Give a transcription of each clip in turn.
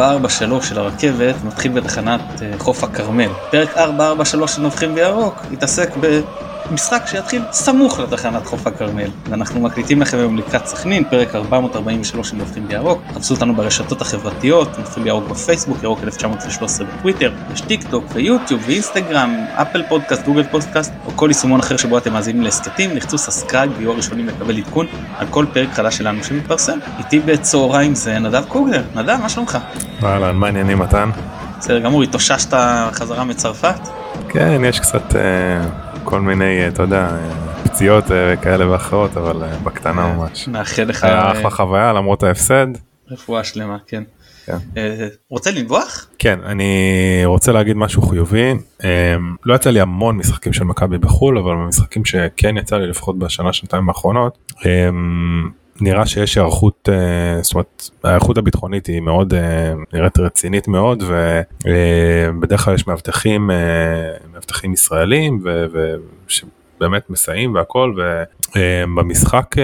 443 של הרכבת מתחיל בתחנת אה, חוף הכרמל. פרק 443 של נובחים בירוק יתעסק במשחק שיתחיל סמוך לתחנת חוף הכרמל. ואנחנו מקליטים לכם היום לקראת סכנין, פרק 443 של נובחים בירוק. חפשו אותנו ברשתות החברתיות, נובחים בירוק בפייסבוק, ירוק 1913 בטוויטר, יש טיק טוק ויוטיוב ואינסטגרם, Apple Podcast, Google Podcast, או כל יישומון אחר שבו אתם מאזינים להסכתים, לחצו subscribe ויהיו הראשונים לקבל עדכון על כל פרק חדש שלנו שמתפרסם. איתי בצהריים זה נדב קוגלר. נדב, מה שלומך? אהלן, מה העניינים מתן? בסדר גמור, התאוששת חזרה מצרפת? כן, יש קצת אה, כל מיני, אה, אתה יודע, אה, פציעות אה, כאלה ואחרות, אבל בקטנה ממש. מאחל לך היה אחלה חוויה למרות ההפסד. רפואה שלמה, כן. כן. רוצה לנבוח? כן, אני רוצה להגיד משהו חיובי. לא יצא לי המון משחקים של מכבי בחו"ל, אבל במשחקים שכן יצא לי לפחות בשנה שנתיים האחרונות, נראה שיש היערכות, אה, זאת אומרת, ההיערכות הביטחונית היא מאוד אה, נראית רצינית מאוד, ובדרך כלל יש מאבטחים, אה, מאבטחים ישראלים, ו- שבאמת מסייעים והכל, ובמשחק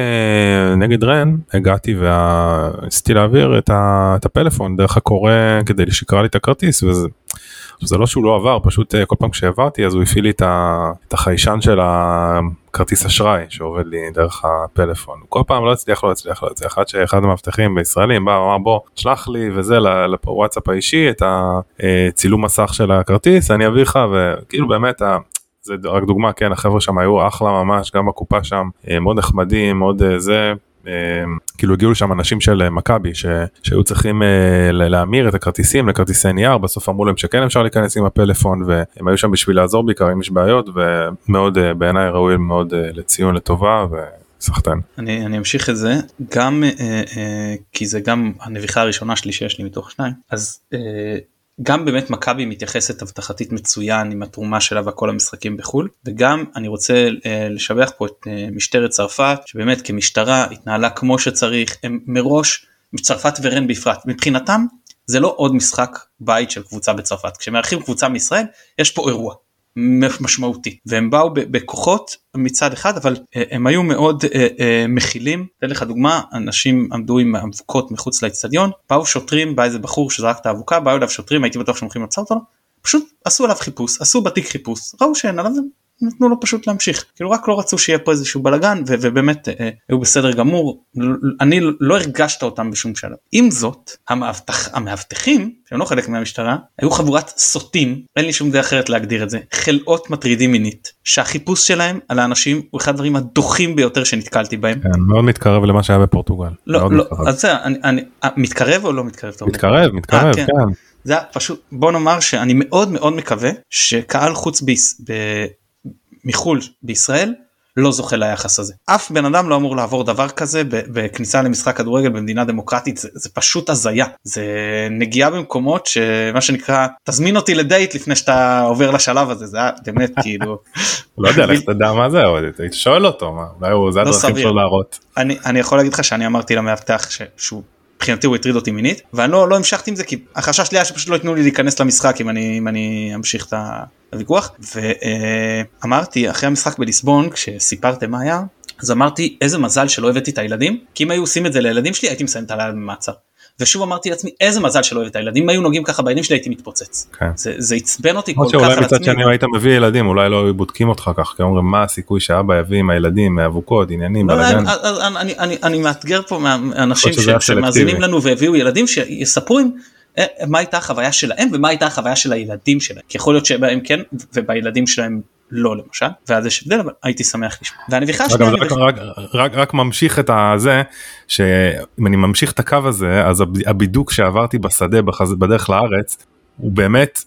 נגד רן הגעתי וניסיתי להעביר את הפלאפון דרך הקורא כדי שיקרא לי את הכרטיס, וזה... זה לא שהוא לא עבר, פשוט אה, כל פעם שהעברתי אז הוא הפעיל לי את החיישן של הכרטיס אשראי שעובד לי דרך הפלאפון. כל פעם לא הצליח, לא הצליח, לא הצליח, עד שאחד המאבטחים בישראלים בא, אמר בוא, שלח לי וזה לוואטסאפ האישי את הצילום מסך של הכרטיס, אני אביא לך, וכאילו באמת, זה רק דוגמה, כן, החבר'ה שם היו אחלה ממש, גם בקופה שם, אה, מאוד נחמדים, מאוד אה, זה. אה, כאילו הגיעו לשם אנשים של אה, מכבי שהיו צריכים אה, להמיר את הכרטיסים לכרטיסי נייר בסוף אמרו להם שכן אפשר להיכנס עם הפלאפון והם היו שם בשביל לעזור בעיקר אם יש בעיות ומאוד אה, בעיניי ראוי מאוד לציון לטובה וסחטן. אני, אני אמשיך את זה גם אה, אה, כי זה גם הנביחה הראשונה שלי שיש לי מתוך שניים אז אה, גם באמת מכבי מתייחסת אבטחתית מצוין עם התרומה שלה וכל המשחקים בחו"ל וגם אני רוצה אה, לשבח פה את אה, משטרת צרפת שבאמת כמשטרה התנהלה כמו שצריך הם מראש צרפת ורן בפרט מבחינתם זה לא עוד משחק בית של קבוצה בצרפת. כשמארחים קבוצה מישראל יש פה אירוע משמעותי והם באו בכוחות מצד אחד אבל אה, הם היו מאוד אה, אה, מכילים. אתן לך דוגמה אנשים עמדו עם אבוקות מחוץ לאצטדיון באו שוטרים בא איזה בחור שזרק את האבוקה באו אליו שוטרים הייתי בטוח שהם הולכים לעצור אותו פשוט עשו עליו חיפוש עשו בתיק חיפוש ראו שאין עליו נתנו לו פשוט להמשיך כאילו רק לא רצו שיהיה פה איזשהו בלאגן ובאמת אה, היו בסדר גמור אני לא הרגשת אותם בשום שלב עם זאת המאבטח, המאבטחים שהם לא חלק מהמשטרה היו חבורת סוטים אין לי שום דרך אחרת להגדיר את זה חלאות מטרידים מינית שהחיפוש שלהם על האנשים הוא אחד הדברים הדוחים ביותר שנתקלתי בהם. כן, מאוד מתקרב למה שהיה בפורטוגל. לא לא מתקרב. אז זה אני, אני אה, מתקרב או לא מתקרב? אומר? מתקרב, מתקרב, אה, כן. כן. זה פשוט בוא נאמר שאני מאוד מאוד מקווה שקהל חוץ ביס, ב, מחו"ל בישראל לא זוכה ליחס הזה. אף בן אדם לא אמור לעבור דבר כזה בכניסה למשחק כדורגל במדינה דמוקרטית זה, זה פשוט הזיה זה נגיעה במקומות שמה שנקרא תזמין אותי לדייט לפני שאתה עובר לשלב הזה זה היה באמת כאילו לא יודע, לך תדע מה זה, אבל היית שואל אותו, מה, אולי הוא, זה לא הדרכים. שלו להראות. אני אני יכול להגיד לך שאני אמרתי למאבטח שהוא מבחינתי הוא הטריד אותי מינית ואני לא, לא המשכתי עם זה כי החשש שלי היה שפשוט לא ייתנו לי להיכנס למשחק אם אני, אם אני אמשיך את הוויכוח ואמרתי אחרי המשחק בליסבון כשסיפרתם מה היה אז אמרתי איזה מזל שלא הבאתי את הילדים כי אם היו עושים את זה לילדים שלי הייתי מסיים את הלילה במעצר. ושוב אמרתי לעצמי איזה מזל שלא הבאתי את הילדים אם היו נוגעים ככה בילדים שלי הייתי מתפוצץ. כן. זה, זה עצבן אותי כל כך על מצד עצמי. שני אם היית מביא ילדים אולי לא היו בודקים אותך כך כי אומרים מה הסיכוי שאבא יביא עם הילדים מאבוקות עניינים לא, בלאגן. אני, אני, אני, מאתגר פה היה שמאזינים. לנו והביאו ילדים שיספרו עם אה, מה הייתה החוויה שלהם ומה הייתה החוויה של הילדים שלהם כי יכול להיות שבהם כן ובילדים שלהם לא למשל ואז יש הבדל אבל הייתי שמח לשמוע. והנביחה השנייה רק, רק, רק, רק ממשיך את הזה שאם אני ממשיך את הקו הזה אז הב- הבידוק שעברתי בשדה בחז- בדרך לארץ הוא באמת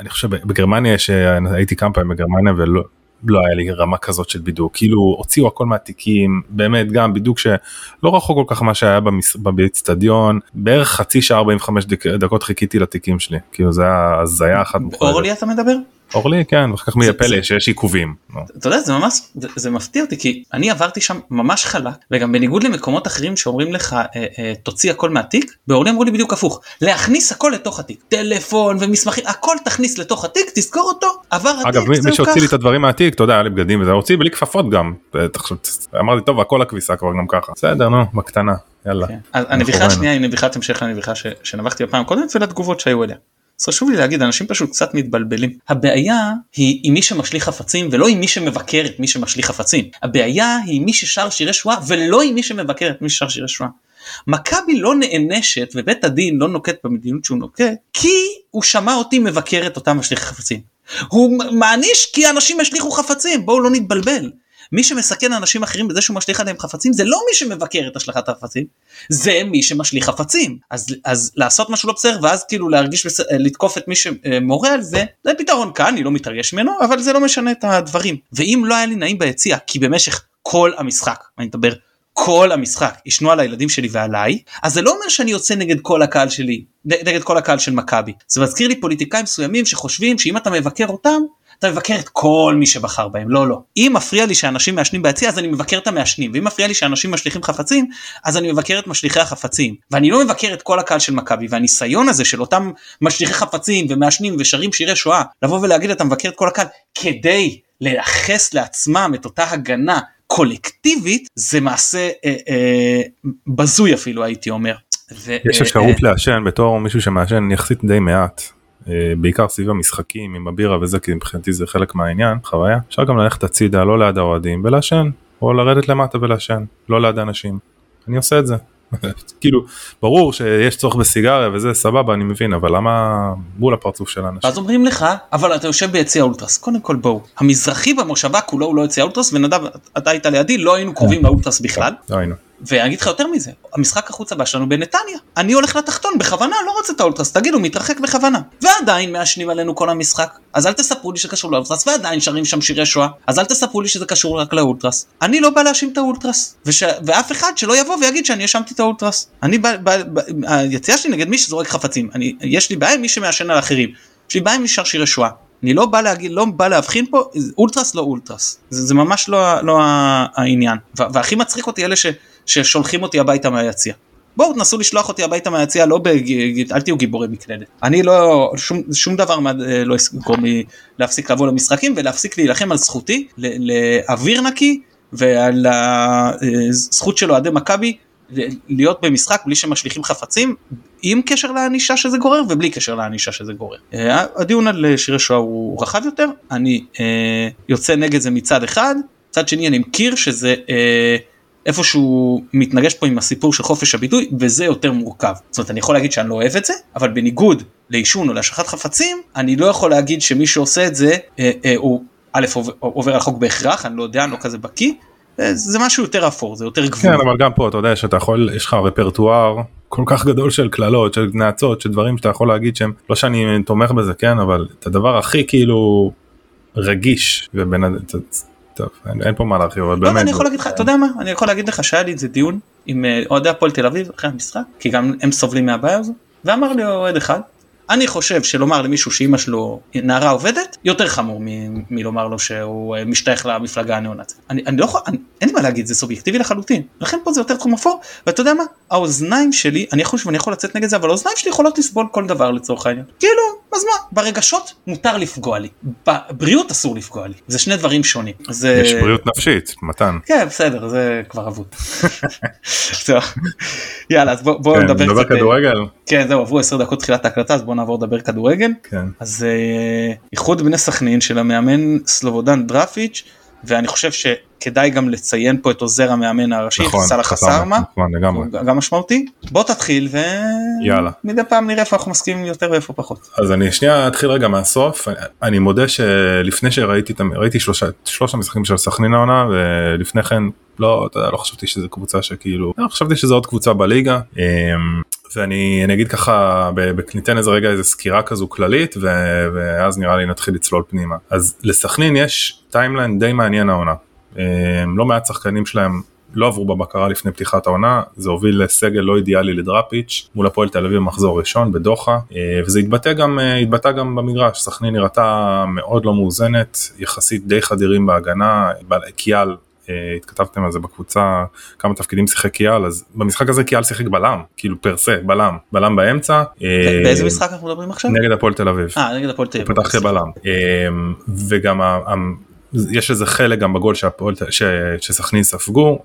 אני חושב בגרמניה שהייתי כמה פעמים בגרמניה ולא לא היה לי רמה כזאת של בידוק כאילו הוציאו הכל מהתיקים באמת גם בידוק שלא רחוק כל כך מה שהיה באצטדיון בערך חצי שעה 45 דק, דקות חיכיתי לתיקים שלי כאילו זה היה הזיה אחת. אורלי אתה מדבר? אורלי כן ואחר כך מי הפלא שיש עיכובים. אתה יודע זה ממש זה מפתיע אותי כי אני עברתי שם ממש חלק וגם בניגוד למקומות אחרים שאומרים לך אה, אה, תוציא הכל מהתיק באורלי אמרו לי בדיוק הפוך להכניס הכל לתוך התיק טלפון ומסמכים הכל תכניס לתוך התיק תזכור אותו עבר התיק. אגב מי שהוציא לי את הדברים מהתיק אתה יודע היה לי בגדים וזה הוציא בלי כפפות גם אמרתי טוב הכל הכביסה כבר גם ככה בסדר נו בקטנה יאללה. כן. הנביחה השנייה היא נביחת המשך לנביחה שנבחתי בפעם הקודמת ולתגובות שהיו אליה. אז חשוב לי להגיד אנשים פשוט קצת מתבלבלים הבעיה היא עם מי שמשליך חפצים ולא עם מי שמבקר את מי שמשליך חפצים הבעיה היא עם מי ששר שירי שואה ולא עם מי שמבקר את מי ששר שירי שואה. מכבי לא נענשת ובית הדין לא נוקט במדיניות שהוא נוקט כי הוא שמע אותי מבקר את אותם משליך חפצים. הוא מעניש כי אנשים השליכו חפצים בואו לא נתבלבל. מי שמסכן אנשים אחרים בזה שהוא משליך עליהם חפצים זה לא מי שמבקר את השלכת החפצים זה מי שמשליך חפצים. אז אז לעשות משהו לא בסדר ואז כאילו להרגיש לתקוף את מי שמורה על זה זה פתרון קל אני לא מתרגש ממנו אבל זה לא משנה את הדברים. ואם לא היה לי נעים ביציע כי במשך כל המשחק אני מדבר כל המשחק ישנו על הילדים שלי ועליי אז זה לא אומר שאני יוצא נגד כל הקהל שלי נגד כל הקהל של מכבי. זה מזכיר לי פוליטיקאים מסוימים שחושבים שאם אתה מבקר אותם אתה מבקר את כל מי שבחר בהם. לא לא. אם מפריע לי שאנשים מעשנים ביציע אז אני מבקר את המעשנים. ואם מפריע לי שאנשים משליכים חפצים אז אני מבקר את משליכי החפצים. ואני לא מבקר את כל הקהל של מכבי והניסיון הזה של אותם משליכי חפצים ומעשנים ושרים שירי שואה לבוא ולהגיד אתה מבקר את כל הקהל כדי לייחס לעצמם את אותה הגנה קולקטיבית זה מעשה אה, אה, בזוי אפילו הייתי אומר. ו, יש אפשרות אה, לעשן בתור מישהו שמעשן יחסית די מעט. אה, בעיקר סביב המשחקים עם הבירה וזה כי מבחינתי זה חלק מהעניין חוויה אפשר גם ללכת הצידה לא ליד האוהדים ולעשן או לרדת למטה ולעשן לא ליד האנשים אני עושה את זה כאילו ברור שיש צורך בסיגריה וזה סבבה אני מבין אבל למה מול הפרצוף של האנשים. אז אומרים לך אבל אתה יושב ביציע אולטרס קודם כל בואו המזרחי במושבה כולו הוא לא יציע אולטרס ונדב אתה היית לידי לא היינו קרובים לאולטרס בכלל. לא היינו. ואני אגיד לך יותר מזה, המשחק החוץ הבא שלנו בנתניה. אני הולך לתחתון בכוונה, לא רוצה את האולטרס, תגידו, מתרחק בכוונה. ועדיין מעשנים עלינו כל המשחק. אז אל תספרו לי שקשור לאולטרס, ועדיין שרים שם שירי שואה. אז אל תספרו לי שזה קשור רק לאולטרס. אני לא בא להאשים את האולטרס. וש... ואף אחד שלא יבוא ויגיד שאני האשמתי את האולטרס. אני בא, בא, בא, היציאה שלי נגד מי שזורק חפצים. אני, יש לי בעיה עם מי שמעשן על אחרים. יש לי בעיה עם מי ששר שירי שואה. אני לא בא להגיד לא בא להבחין פה אולטרס לא אולטרס זה, זה ממש לא, לא העניין והכי מצחיק אותי אלה ש, ששולחים אותי הביתה מהיציע. בואו תנסו לשלוח אותי הביתה מהיציע לא בג... אל תהיו גיבורי מקלדת אני לא שום, שום דבר מה, לא יגרום לי להפסיק לבוא למשחקים ולהפסיק להילחם על זכותי לאוויר נקי ועל הזכות של אוהדי מכבי להיות במשחק בלי שמשליכים חפצים עם קשר לענישה שזה גורר ובלי קשר לענישה שזה גורר. אה, הדיון על שירי שואה הוא רחב יותר אני אה, יוצא נגד זה מצד אחד מצד שני אני מכיר שזה אה, איפשהו מתנגש פה עם הסיפור של חופש הביטוי וזה יותר מורכב. זאת אומרת אני יכול להגיד שאני לא אוהב את זה אבל בניגוד לעישון או להשכת חפצים אני לא יכול להגיד שמי שעושה את זה אה, אה, הוא א' עובר על חוק בהכרח אני לא יודע אני לא כזה בקיא זה משהו יותר אפור זה יותר גבול. כן אבל גם פה אתה יודע שאתה יכול יש לך רפרטואר כל כך גדול של קללות של נאצות של דברים שאתה יכול להגיד שהם לא שאני תומך בזה כן אבל את הדבר הכי כאילו רגיש ובין טוב אין, אין פה מה להרחיב אבל לא, באמת. אני יכול להגיד לך אתה יודע מה אני יכול להגיד לך שהיה לי איזה דיון עם אה, אוהדי הפועל תל אביב אחרי המשחק כי גם הם סובלים מהבעיה הזו ואמר לי אוהד אחד אני חושב שלומר למישהו שאימא שלו נערה עובדת יותר חמור מלומר לו שהוא אה, משתייך למפלגה הניאו-נאצית. אני, אני לא יכול, אני, אין לי מה להגיד זה סובייקטיבי לחלוטין לכן פה זה יותר תחום אפור ואתה יודע מה האוזניים שלי אני חושב שאני יכול לצאת נגד זה אבל האוזניים שלי יכולות לסבול כל דבר לצורך העניין כאילו אז מה ברגשות מותר לפגוע לי בבריאות אסור לפגוע לי זה שני דברים שונים. זה... יש בריאות נפשית מתן. כן בסדר זה כבר אבוד. יאללה אז בוא, בוא כן, נדבר קצת. כדורגל. כן זהו עברו 10 דקות תחילת ההקלטה אז בוא נעבור לדבר כדורגל. כן. אז אה, איחוד בני סכנין של המאמן סלובודן דרפיץ' ואני חושב שכדאי גם לציין פה את עוזר המאמן הראשי, נכון, סאלח חסרמה, נכון. גם משמעותי. בוא תתחיל ומדי פעם נראה איפה אנחנו מסכימים יותר ואיפה פחות. אז אני שנייה אתחיל רגע מהסוף, אני מודה שלפני שראיתי ראיתי שלושה, שלושה משחקים של סכנין העונה ולפני כן לא, אתה יודע, לא חשבתי שזה קבוצה שכאילו, לא, חשבתי שזה עוד קבוצה בליגה. אמ, ואני אגיד ככה ניתן איזה רגע איזה סקירה כזו כללית ו, ואז נראה לי נתחיל לצלול פנימה. אז לסכנין יש timeline די מעניין העונה. לא מעט שחקנים שלהם לא עברו בבקרה לפני פתיחת העונה, זה הוביל לסגל לא אידיאלי לדראפיץ' מול הפועל תל אביב מחזור ראשון בדוחה, אה, וזה התבטא גם, אה, התבטא גם במגרש, סכנין נראתה מאוד לא מאוזנת, יחסית די חדירים בהגנה, קיאל התכתבתם על זה בקבוצה כמה תפקידים שיחק קיאל אז במשחק הזה קיאל שיחק בלם כאילו פר סה בלם בלם באמצע. באיזה משחק אנחנו מדברים עכשיו? נגד הפועל תל אביב. אה נגד הפועל תל אביב. הוא פתח כבלם וגם יש איזה חלק גם בגול שהפועל שסכנין ספגו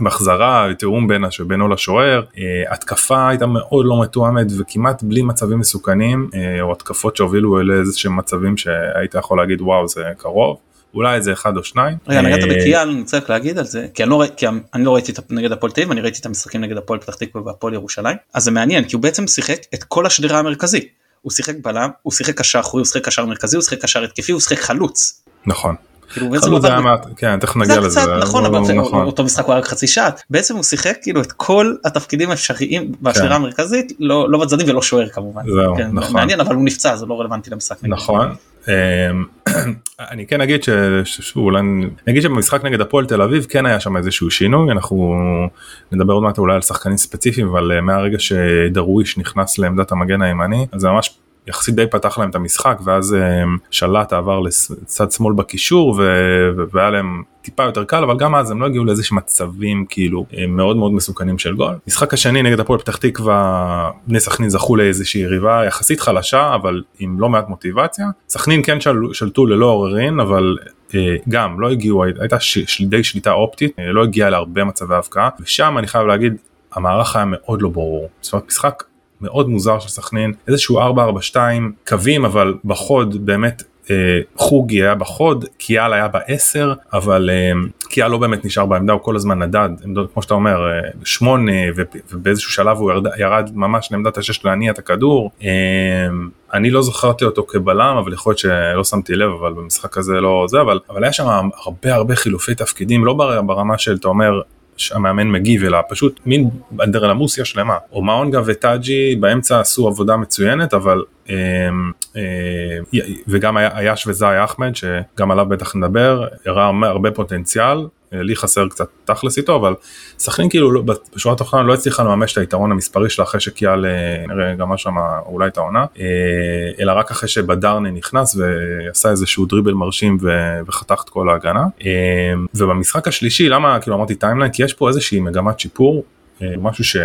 מחזרה תיאום בין בינו לשוער התקפה הייתה מאוד לא מתואמת וכמעט בלי מצבים מסוכנים או התקפות שהובילו אלה איזה שהם מצבים שהיית יכול להגיד וואו זה קרוב. אולי איזה אחד או שניים. רגע נגעת בקיאל אני רק להגיד על זה כי אני לא, כי אני לא ראיתי נגד הפועל תל אביב אני ראיתי את המשחקים נגד הפועל פתח תקווה והפועל ירושלים אז זה מעניין כי הוא בעצם שיחק את כל השדרה המרכזי הוא שיחק בלם הוא שיחק קשר אחורי הוא שיחק קשר מרכזי הוא שיחק קשר התקפי הוא שיחק חלוץ. נכון. כאילו זה היה מעט, כן תכף נגיע לזה. נכון אבל נכון. אותו משחק הוא היה רק חצי שעה בעצם הוא שיחק כאילו את כל התפקידים האפשריים בשדרה כן. המרכזית לא לא בצדדים ולא שוער כמובן. זהו, כן, נכון. מעניין אבל הוא נפצע זה לא רלוונטי למשחק. נכון. אמ, אני כן אגיד שאולי נגיד שבמשחק נגד הפועל תל אביב כן היה שם איזשהו שינוי אנחנו נדבר עוד מעט אולי על שחקנים ספציפיים אבל אה, מהרגע שדרוויש נכנס לעמדת המגן הימני אז ממש יחסית די פתח להם את המשחק ואז אמ, שלט עבר לצד שמאל בקישור והיה להם טיפה יותר קל אבל גם אז הם לא הגיעו לאיזה מצבים כאילו אה, מאוד מאוד מסוכנים של גול. משחק השני נגד הפועל פתח תקווה בני סכנין זכו לאיזושהי יריבה יחסית חלשה אבל עם לא מעט מוטיבציה. סכנין כן של, שלטו ללא עוררין אבל אה, גם לא הגיעו הייתה ש, די שליטה אופטית אה, לא הגיעה להרבה מצבי הבקעה ושם אני חייב להגיד המערך היה מאוד לא ברור. זאת אומרת משחק מאוד מוזר של סכנין. איזשהו 4-4-2 קווים אבל בחוד באמת אה, חוגי היה בחוד קיאל היה בעשר אבל אה, קיאל לא באמת נשאר בעמדה הוא כל הזמן נדד. עמדות כמו שאתה אומר אה, שמונה ובאיזשהו שלב הוא ירד, ירד ממש לעמדת השש להניע את הכדור. אני לא זכרתי אותו כבלם אבל יכול להיות שלא שמתי לב אבל במשחק הזה לא זה אבל אבל היה שם הרבה הרבה חילופי תפקידים לא ברמה של אתה אומר שהמאמן מגיב אלא פשוט מין אנדרלמוסיה שלמה. אומאונגה וטאג'י באמצע עשו עבודה מצוינת אבל אה, אה, וגם אייש וזאי אחמד שגם עליו בטח נדבר הראה הרבה פוטנציאל לי חסר קצת תכלס איתו אבל סכנין כאילו לא, בשורה התחתונה לא הצליחה לממש את היתרון המספרי שלה אחרי שקיאל אה, נראה גם שם אולי את העונה אה, אלא רק אחרי שבדרני נכנס ועשה איזשהו דריבל מרשים וחתך את כל ההגנה. אה, ובמשחק השלישי למה כאילו אמרתי timeline כי יש פה איזושהי מגמת שיפור משהו ש,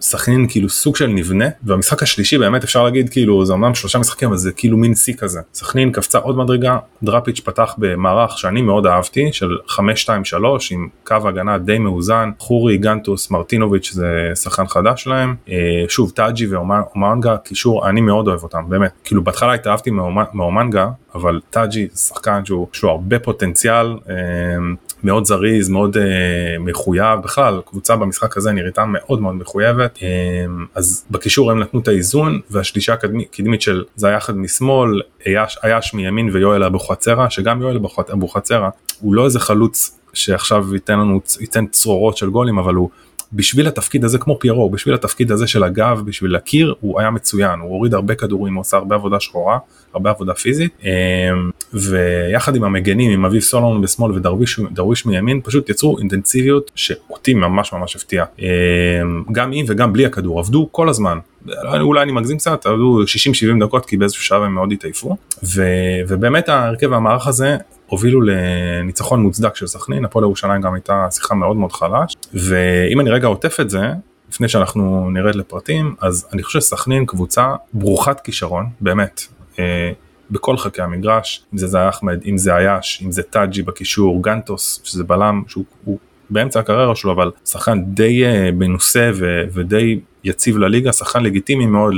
סכנין כאילו סוג של נבנה והמשחק השלישי באמת אפשר להגיד כאילו זה אמנם שלושה משחקים אבל זה כאילו מין שיא כזה. סכנין קפצה עוד מדרגה דראפיץ' פתח במערך שאני מאוד אהבתי של 5-2-3 עם קו הגנה די מאוזן חורי גנטוס מרטינוביץ' זה שחקן חדש שלהם אה, שוב טאג'י ואומנגה קישור אני מאוד אוהב אותם באמת. כאילו בהתחלה התאהבתי מאומנגה אבל טאג'י זה שחקן שהוא יש לו הרבה פוטנציאל אה, מאוד זריז מאוד אה, מחויב. בכלל קבוצה במשחק הזה נראיתה מאוד מאוד מחויבת אה, אז בקישור הם נתנו את האיזון והשלישה הקדמית של זה היה אחד משמאל אייש, אייש מימין ויואל אבוחצירה שגם יואל אבוחצירה הוא לא איזה חלוץ שעכשיו ייתן לנו ייתן צרורות של גולים אבל הוא בשביל התפקיד הזה כמו פיירו בשביל התפקיד הזה של הגב בשביל הקיר הוא היה מצוין. הוא הוריד הרבה כדורים הוא עושה הרבה עבודה שחורה הרבה עבודה פיזית. אמ, ויחד עם המגנים עם אביב סולומון בשמאל ודרוויש מימין פשוט יצרו אינטנסיביות שאותי ממש ממש הפתיע אמ, גם עם וגם בלי הכדור. עבדו כל הזמן. אולי אני מגזים קצת עבדו 60-70 דקות כי באיזשהו שלב הם מאוד התעייפו. ובאמת ההרכב והמערך הזה הובילו לניצחון מוצדק של סכנין, הפועל ירושלים גם הייתה שיחה מאוד מאוד חלש, ואם אני רגע עוטף את זה, לפני שאנחנו נרד לפרטים, אז אני חושב שסכנין קבוצה ברוכת כישרון, באמת, אה, בכל חלקי המגרש, אם זה זאי אחמד, אם זה אייש, אם זה טאג'י בקישור, גנטוס, שזה בלם, שהוא באמצע הקריירה שלו, אבל שחקן די אה, מנוסה ודי יציב לליגה, שחקן לגיטימי מאוד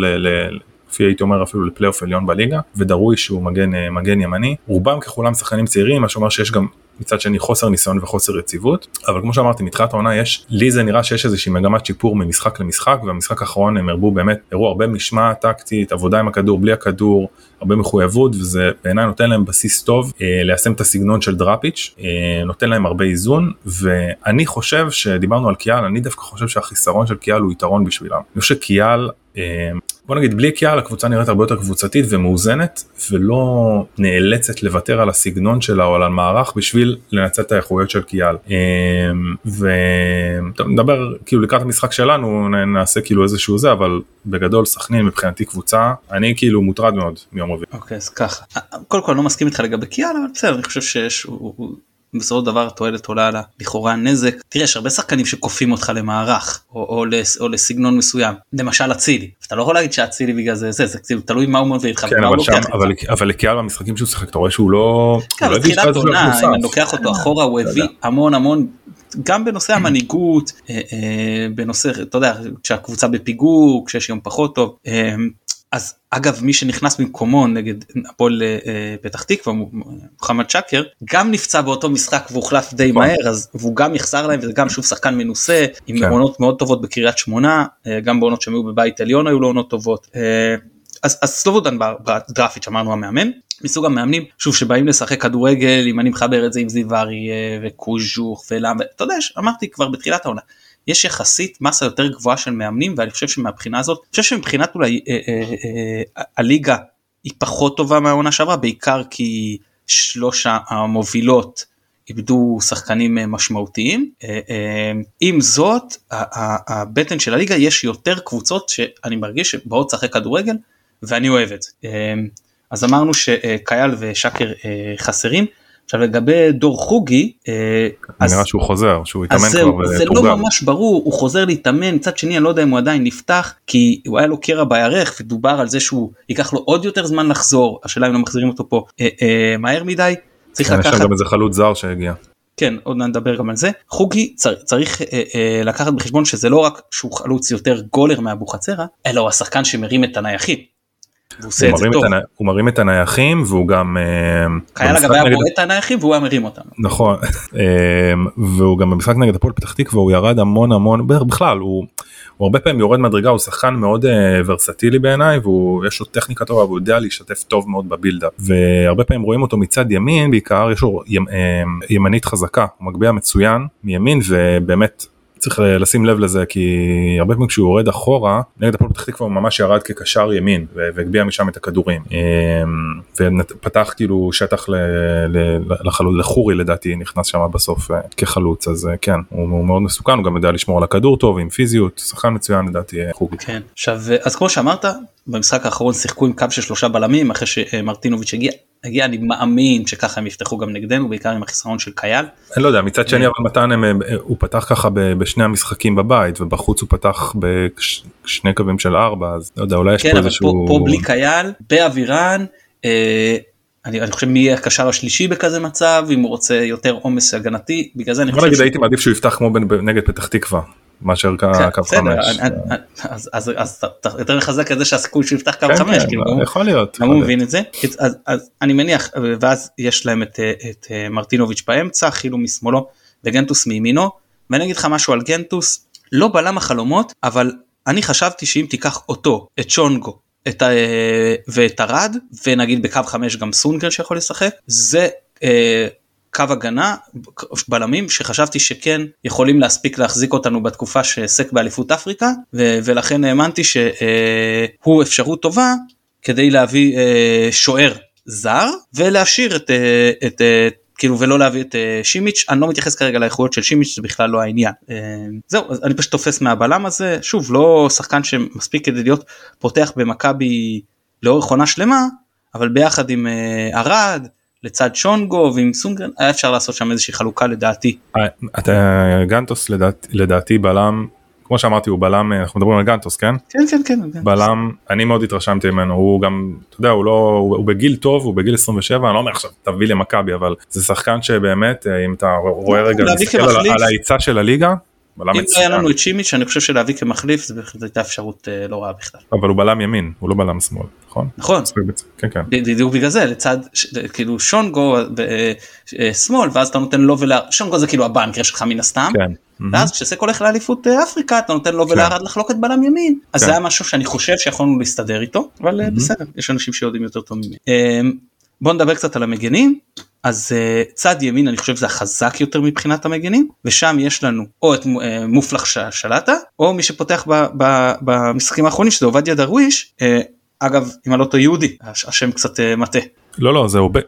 לפי הייתי אומר אפילו לפלייאוף עליון בליגה ודרוי שהוא מגן אה, מגן ימני רובם ככולם שחקנים צעירים מה שאומר שיש גם מצד שני חוסר ניסיון וחוסר יציבות אבל כמו שאמרתי מתחילת העונה יש לי זה נראה שיש איזושהי מגמת שיפור ממשחק למשחק והמשחק האחרון הם הרבו באמת הראו הרבה משמעת טקטית עבודה עם הכדור בלי הכדור הרבה מחויבות וזה בעיניי נותן להם בסיס טוב אה, ליישם את הסגנון של דראפיץ' אה, נותן להם הרבה איזון ואני חושב שדיברנו על קיאל אני דווקא חושב שהחיסרון של קיאל הוא יתרון בשבילם. אני חושב שקיאל בוא נגיד בלי קיאל הקבוצה נראית הרבה יותר קבוצתית ומאוזנת ולא נאלצת לוותר על הסגנון שלה או על המערך בשביל לנצל את האיכויות של קיאל. ונדבר כאילו לקראת המשחק שלנו נעשה כאילו איזשהו זה אבל בגדול סכנין מבחינתי קבוצה אני כאילו מוטרד מאוד מיום רביעי. אוקיי אז ככה קודם כל לא מסכים איתך לגבי קיאל אבל בסדר אני חושב שיש. בסופו של דבר תועלת עולה על לכאורה נזק. תראה יש הרבה שחקנים שכופים אותך למערך או, או, לס, או לסגנון מסוים. למשל אצילי. אתה לא יכול להגיד שאצילי בגלל זה זה זה כאילו תלוי מה הוא מביא איתך. כן, אבל, שם, אבל, אבל לקיאל במשחקים שהוא שיחק אתה רואה שהוא לא. כן, לא תחילת עונה אם אני לוקח אותו אחורה הוא הביא המון המון גם בנושא המנהיגות אה, אה, בנושא אתה יודע כשהקבוצה בפיגור כשיש יום פחות טוב. אה, אז אגב מי שנכנס במקומו נגד הפועל אה, פתח תקווה מוחמד שקר גם נפצע באותו משחק והוחלף די נכון. מהר אז והוא גם יחזר להם וזה גם שוב שחקן מנוסה עם כן. עונות מאוד טובות בקריית שמונה אה, גם בעונות שהם היו בבית עליון היו לו עונות טובות אה, אז, אז סלובודן בדראפיץ' אמרנו המאמן מסוג המאמנים שוב שבאים לשחק כדורגל אם אני מחבר את זה עם זיו אריה וקוז'וך ולמה אתה יודע אמרתי כבר בתחילת העונה יש יחסית מסה יותר גבוהה של מאמנים ואני חושב שמבחינה הזאת, אני חושב שמבחינת אולי אה, אה, אה, הליגה היא פחות טובה מהעונה שעברה בעיקר כי שלוש המובילות איבדו שחקנים משמעותיים. עם זאת הבטן של הליגה יש יותר קבוצות שאני מרגיש שבאות לשחק כדורגל ואני אוהב את זה. אז אמרנו שקייל ושקר חסרים. עכשיו לגבי דור חוגי, אה, אז נראה שהוא חוזר, שהוא התאמן כבר. זהו, זה לא ממש ברור, הוא חוזר להתאמן, מצד שני אני לא יודע אם הוא עדיין נפתח, כי הוא היה לו קרע בירך ודובר על זה שהוא ייקח לו עוד יותר זמן לחזור, השאלה אם לא מחזירים אותו פה אה, אה, מהר מדי. צריך לקחת... יש גם איזה חלוץ זר שהגיע. כן עוד נדבר גם על זה חוגי צר, צריך אה, אה, לקחת בחשבון שזה לא רק שהוא חלוץ יותר גולר מאבוחצירה אלא הוא השחקן שמרים את הנייחים הוא עושה את זה טוב. הוא מרים את הנייחים והוא גם... חייל אגב היה בועט את הנייחים והוא היה מרים אותם. נכון אה, והוא גם במשחק נגד הפועל פתח תקווה הוא ירד המון המון בכלל הוא. הוא הרבה פעמים יורד מדרגה הוא שחקן מאוד uh, ורסטילי בעיניי והוא יש לו טכניקה טובה והוא יודע להשתתף טוב מאוד בבילדאפ והרבה פעמים רואים אותו מצד ימין בעיקר יש לו ימ, uh, ימנית חזקה הוא מגביה מצוין מימין ובאמת צריך לשים לב לזה כי הרבה פעמים כשהוא יורד אחורה נגד הפועל פתח תקווה הוא ממש ירד כקשר ימין והגביה משם את הכדורים אמ, ופתח כאילו שטח לחלול לחורי לדעתי נכנס שם בסוף אה, כחלוץ אז אה, כן הוא, הוא מאוד מסוכן הוא גם יודע לשמור על הכדור טוב עם פיזיות שחקן מצוין לדעתי אה, חוגי. כן עכשיו אז כמו שאמרת במשחק האחרון שיחקו עם קו של שלושה בלמים אחרי שמרטינוביץ' הגיע הגיע אני מאמין שככה הם יפתחו גם נגדנו בעיקר עם החיסרון של קייל. אני לא יודע מצד שני אבל מתן הוא פתח ככה בשני המשחקים בבית ובחוץ הוא פתח בשני קווים של ארבע אז לא יודע אולי יש כן, פה איזשהו... פה, פה בלי קייל באווירן. אה, אני, אני חושב מי יהיה הקשר השלישי בכזה מצב אם הוא רוצה יותר עומס הגנתי בגלל זה אני חושב. ש... הייתי מעדיף שהוא יפתח כמו נגד פתח תקווה מאשר קו חמש. אז אתה יותר מחזק את זה שהסיכוי שהוא יפתח קו כן, חמש. כן, כאילו, יכול להיות. גם הוא מבין את זה. אז אני מניח ואז יש להם את אה, מרטינוביץ' באמצע חילו משמאלו וגנטוס מימינו ואני אגיד לך משהו על גנטוס לא בלם החלומות אבל אני חשבתי שאם תיקח אותו את שונגו את ה... ואת ארד ונגיד בקו חמש גם סונגר שיכול לשחק זה אה, קו הגנה בלמים שחשבתי שכן יכולים להספיק להחזיק אותנו בתקופה שהעסק באליפות אפריקה ו- ולכן האמנתי שהוא אפשרות טובה כדי להביא אה, שוער זר ולהשאיר את, אה, את אה, כאילו ולא להביא את שימיץ' אני לא מתייחס כרגע לאיכויות של שימיץ' זה בכלל לא העניין. זהו אז אני פשוט תופס מהבלם הזה. שוב לא שחקן שמספיק כדי להיות פותח במכבי לאורך עונה שלמה אבל ביחד עם ארד לצד שונגו ועם סונגרן היה אפשר לעשות שם איזושהי חלוקה לדעתי. אה, גנטוס לדעת, לדעתי בלם כמו שאמרתי הוא בלם אנחנו מדברים על גנטוס כן? כן כן כן. בלם אני מאוד התרשמתי ממנו הוא גם אתה יודע הוא לא הוא, הוא בגיל טוב הוא בגיל 27 אני לא אומר עכשיו תביא למכבי אבל זה שחקן שבאמת אה, אם אתה רואה רגע על, על ההיצע של הליגה בלם אם היה לנו את שימיץ' אני חושב שלהביא כמחליף בהחלט הייתה אפשרות אה, לא רעה בכלל. אבל הוא בלם ימין הוא לא בלם שמאל נכון? נכון. כן, כן. בדיוק בגלל זה לצד כאילו שונגו בשמאל אה, ואז אתה נותן לו ולארד שונגו זה כאילו הבנקר שלך מן הסתם. כן. ואז כשסק הולך לאליפות אה, אפריקה אתה נותן לו כן. ולארד לחלוק את בלם ימין אז זה היה משהו שאני חושב שיכולנו להסתדר איתו אבל בסדר יש אנשים שיודעים יותר טוב ממני. בוא נדבר קצת על המגנים אז uh, צד ימין אני חושב זה החזק יותר מבחינת המגנים ושם יש לנו או את uh, מופלח שלטה או מי שפותח ב, ב, במשחקים האחרונים שזה עובדיה דרוויש uh, אגב אם אני לא טועה יהודי השם קצת uh, מטה. לא לא זה עובד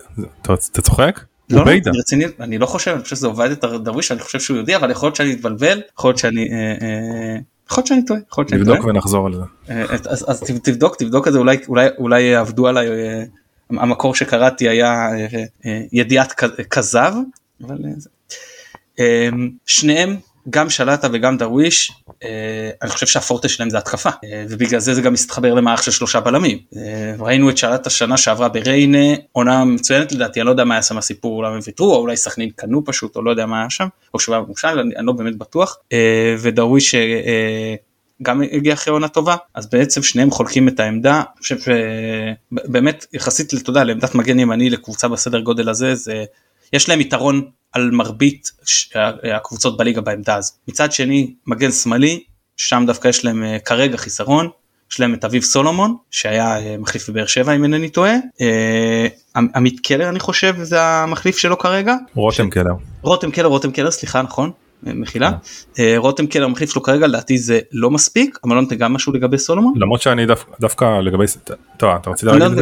אתה צוחק? לא, לא, אני רציני, אני לא חושב, אני חושב שזה עובד את דרוויש, אני חושב שהוא יהודי, אבל יכול להיות שאני אתבלבל, יכול להיות שאני, יכול להיות שאני טועה, יכול להיות שאני טועה. נבדוק ונחזור על זה. אז, אז תבדוק, תבדוק את זה, אולי, אולי, אולי יעבדו עליי המקור שקראתי היה אה, אה, ידיעת כזב, אבל אה, שניהם גם שלטה וגם דרוויש אני חושב שהפורטה שלהם זה התקפה ובגלל זה זה גם מסתחבר למערך של שלושה בלמים. ראינו את שלטה שנה שעברה בריינה עונה מצוינת לדעתי אני לא יודע מה היה שם הסיפור אולי הם ויתרו או אולי סכנין קנו פשוט או לא יודע מה היה שם או שהוא היה מושל אני לא באמת בטוח. ודרוויש גם הגיע אחרי עונה טובה אז בעצם שניהם חולקים את העמדה. אני חושב שבאמת יחסית לתודה לעמדת מגן ימני לקבוצה בסדר גודל הזה זה יש להם יתרון על מרבית הקבוצות בליגה בעמדה הזו. מצד שני מגן שמאלי שם דווקא יש להם אה, כרגע חיסרון. יש להם את אביב סולומון שהיה אה, מחליף בבאר שבע אם אינני טועה. אה, עמית קלר אני חושב זה המחליף שלו כרגע. רותם קלר. רותם קלר רותם קלר סליחה נכון מחילה. אה, רותם קלר המחליף שלו כרגע לדעתי זה לא מספיק אבל לא נותן גם משהו לגבי סולומון? למרות שאני דווקא לגבי טוב אתה רצית לא להגיד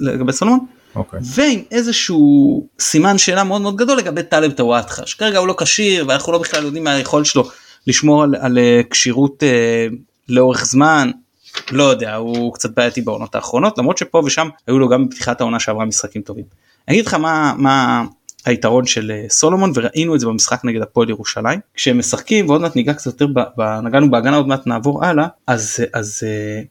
לגבי סולומון? אוקיי. ועם איזשהו סימן שאלה מאוד מאוד גדול לגבי טלב טוואטחה שכרגע הוא לא כשיר ואנחנו לא בכלל יודעים מה היכולת שלו לשמור על, על אה, כשירות אה, לאורך זמן. לא יודע הוא קצת בעייתי בעונות האחרונות למרות שפה ושם היו לו גם בפתיחת העונה שעברה משחקים טובים. אני אגיד לך מה מה היתרון של אה, סולומון וראינו את זה במשחק נגד הפועל ירושלים. כשהם משחקים ועוד מעט ניגע קצת יותר נגענו בהגנה עוד מעט נעבור הלאה אז אז אה,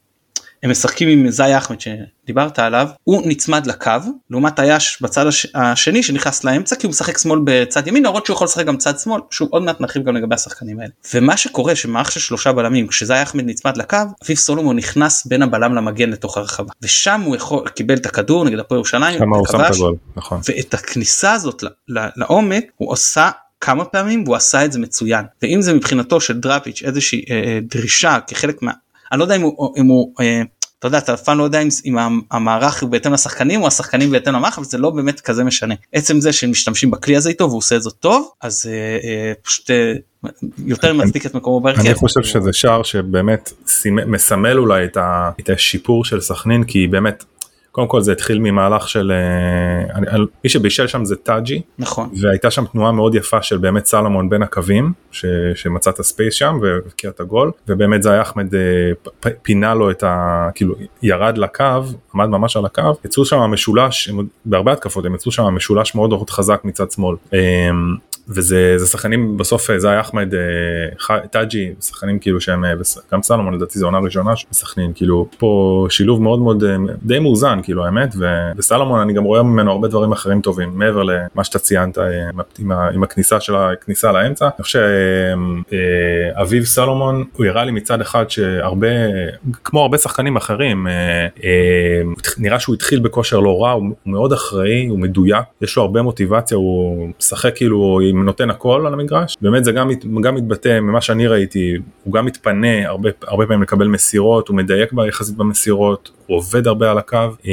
הם משחקים עם זי אחמד שדיברת עליו הוא נצמד לקו לעומת אייש בצד הש... השני שנכנס לאמצע כי הוא משחק שמאל בצד ימין למרות שהוא יכול לשחק גם צד שמאל שוב עוד מעט נרחיב גם לגבי השחקנים האלה. ומה שקורה שמערך של שלושה בלמים כשזי אחמד נצמד לקו אביב סולומון נכנס בין הבלם למגן לתוך הרחבה. ושם הוא יכול קיבל את הכדור נגד הפועל ירושלים נכון. ואת הכניסה הזאת לעומק הוא עושה כמה פעמים והוא עשה את זה מצוין. ואם זה מבחינתו של דראפיץ' איזושהי אה, אה דרישה כחלק מה אני לא יודע אם הוא, אם הוא אה, אתה יודע אתה אף פעם לא יודע אם, אם המערך הוא בהתאם לשחקנים או השחקנים בהתאם למערך אבל זה לא באמת כזה משנה עצם זה שהם משתמשים בכלי הזה איתו והוא עושה את זה טוב אז אה, אה, פשוט אה, יותר מצדיק את מקומו בהרכב. אני חושב שזה שער שבאמת מסמל אולי את, ה, את השיפור של סכנין כי באמת קודם כל זה התחיל ממהלך של אה, אני, מי שבישל שם זה טאג'י. נכון. והייתה שם תנועה מאוד יפה של באמת סלומון בין הקווים ש, שמצא את הספייס שם והבקיע את הגול. ובאמת זה היה אחמד אה, פינה לו את ה... כאילו ירד לקו עמד ממש על הקו. יצאו שם משולש בהרבה התקפות הם יצאו שם משולש מאוד מאוד חזק מצד שמאל. אמ, וזה שחקנים בסוף זה היה אחמד טאג'י שחקנים כאילו שהם גם סלומון לדעתי זו עונה ראשונה של סכנין כאילו פה שילוב מאוד מאוד די מאוזן כאילו האמת וסלומון אני גם רואה ממנו הרבה דברים אחרים טובים מעבר למה שאתה ציינת עם, עם הכניסה של הכניסה לאמצע. אני חושב שאביב סלומון הוא הראה לי מצד אחד שהרבה כמו הרבה שחקנים אחרים נראה שהוא התחיל בכושר לא רע הוא מאוד אחראי הוא מדויק יש לו הרבה מוטיבציה הוא משחק כאילו נותן הכל על המגרש באמת זה גם, גם מתבטא ממה שאני ראיתי הוא גם מתפנה הרבה הרבה פעמים לקבל מסירות הוא מדייק יחסית במסירות הוא עובד הרבה על הקו אה,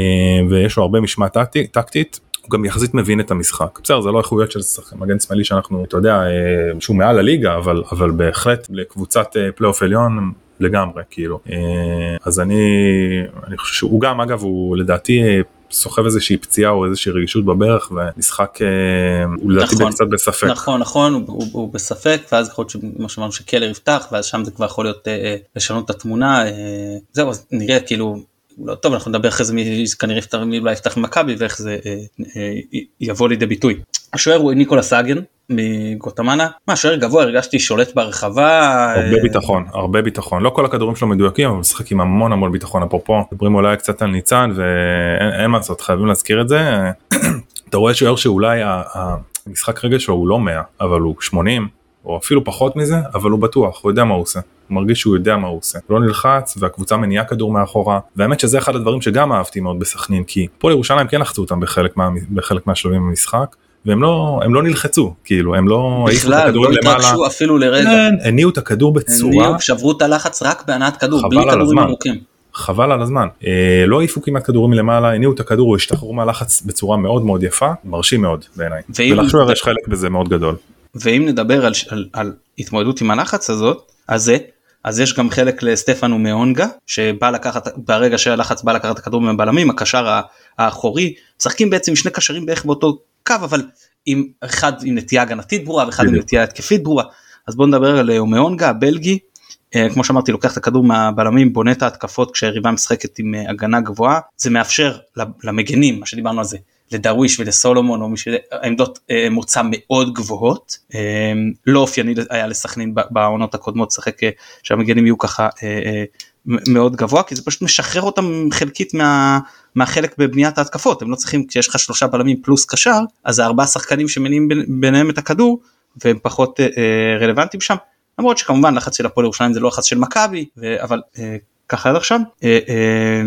ויש לו הרבה משמעת טקטית הוא גם יחסית מבין את המשחק. בסדר זה לא איכויות של מגן שמאלי שאנחנו אתה יודע אה, שהוא מעל הליגה אבל אבל בהחלט לקבוצת אה, פלייאוף עליון לגמרי כאילו. אז אני אני חושב שהוא גם אגב הוא לדעתי סוחב איזושהי פציעה או איזושהי רגישות בברך ומשחק הוא לדעתי נכון, קצת בספק. נכון נכון הוא, הוא, הוא בספק ואז יכול להיות שמה שאמרנו שקלר יפתח ואז שם זה כבר יכול להיות אה, לשנות את התמונה אה, זהו אז נראה כאילו לא טוב אנחנו נדבר אחרי זה מי כנראה יפתח מי אולי יפתח מכבי ואיך זה אה, אה, יבוא לידי ביטוי. השוער הוא ניקולה סאגן מגוטמנה מה שוער גבוה הרגשתי שולט ברחבה הרבה אה... ביטחון הרבה ביטחון. לא כל הכדורים שלו מדויקים אבל משחק עם המון המון ביטחון. אפרופו מדברים אולי קצת על ניצן ואין מה לעשות חייבים להזכיר את זה. אתה רואה שוער שאולי המשחק רגע שלו הוא לא 100 אבל הוא 80 או אפילו פחות מזה אבל הוא בטוח הוא יודע מה הוא עושה. הוא מרגיש שהוא יודע מה הוא עושה. הוא לא נלחץ והקבוצה מניעה כדור מאחורה. והאמת שזה אחד הדברים שגם אהבתי מאוד בסכנין כי פה לירושלים כן לחצו אותם בחלק, מה, בחלק מהשלבים במשחק והם לא הם לא נלחצו כאילו הם לא בכלל לא התרגשו אפילו לרגע כן, הניעו את הכדור בצורה הניעו, שברו את הלחץ רק בהנעת כדור בלי כדורים ארוכים חבל על הזמן. אה, לא העיפו כמעט כדורים מלמעלה, הניעו את הכדור, השתחררו מהלחץ בצורה מאוד מאוד יפה, מרשים מאוד בעיניי. ולשוער יש חלק בזה מאוד גדול. ואם נדבר על, על, על התמודדות עם הלחץ הזאת, אז זה אז יש גם חלק לסטפנו מאונגה שבא לקחת ברגע שהלחץ בא לקחת את הכדור מהבלמים הקשר האחורי משחקים בעצם שני קשרים בערך באותו קו אבל עם אחד עם נטייה הגנתית ברורה ואחד עם נטייה התקפית ברורה אז בוא נדבר על מאונגה הבלגי אה, כמו שאמרתי לוקח את הכדור מהבלמים בונה את ההתקפות כשהיריבה משחקת עם אה, הגנה גבוהה. זה מאפשר למגנים מה שדיברנו על זה לדרוויש ולסולומון או משל עמדות אה, מוצא מאוד גבוהות. אה, לא אופייני היה לסכנין בעונות הקודמות לשחק אה, שהמגנים יהיו ככה אה, אה, מאוד גבוה כי זה פשוט משחרר אותם חלקית מה, מהחלק בבניית ההתקפות הם לא צריכים כשיש לך שלושה בלמים פלוס קשר אז ארבעה שחקנים שמניעים ביניהם את הכדור והם פחות אה, אה, רלוונטיים שם למרות שכמובן לחץ של הפועל ירושלים זה לא לחץ של מכבי אבל אה, ככה עד עכשיו. אה, אה,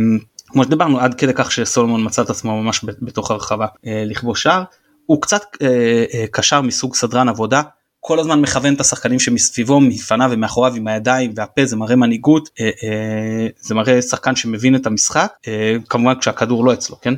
כמו שדיברנו עד כדי כך שסולומון מצא את עצמו ממש בתוך הרחבה אה, לכבוש שער. הוא קצת אה, אה, קשר מסוג סדרן עבודה כל הזמן מכוון את השחקנים שמסביבו מפניו ומאחוריו עם הידיים והפה זה מראה מנהיגות אה, אה, זה מראה שחקן שמבין את המשחק אה, כמובן כשהכדור לא אצלו כן?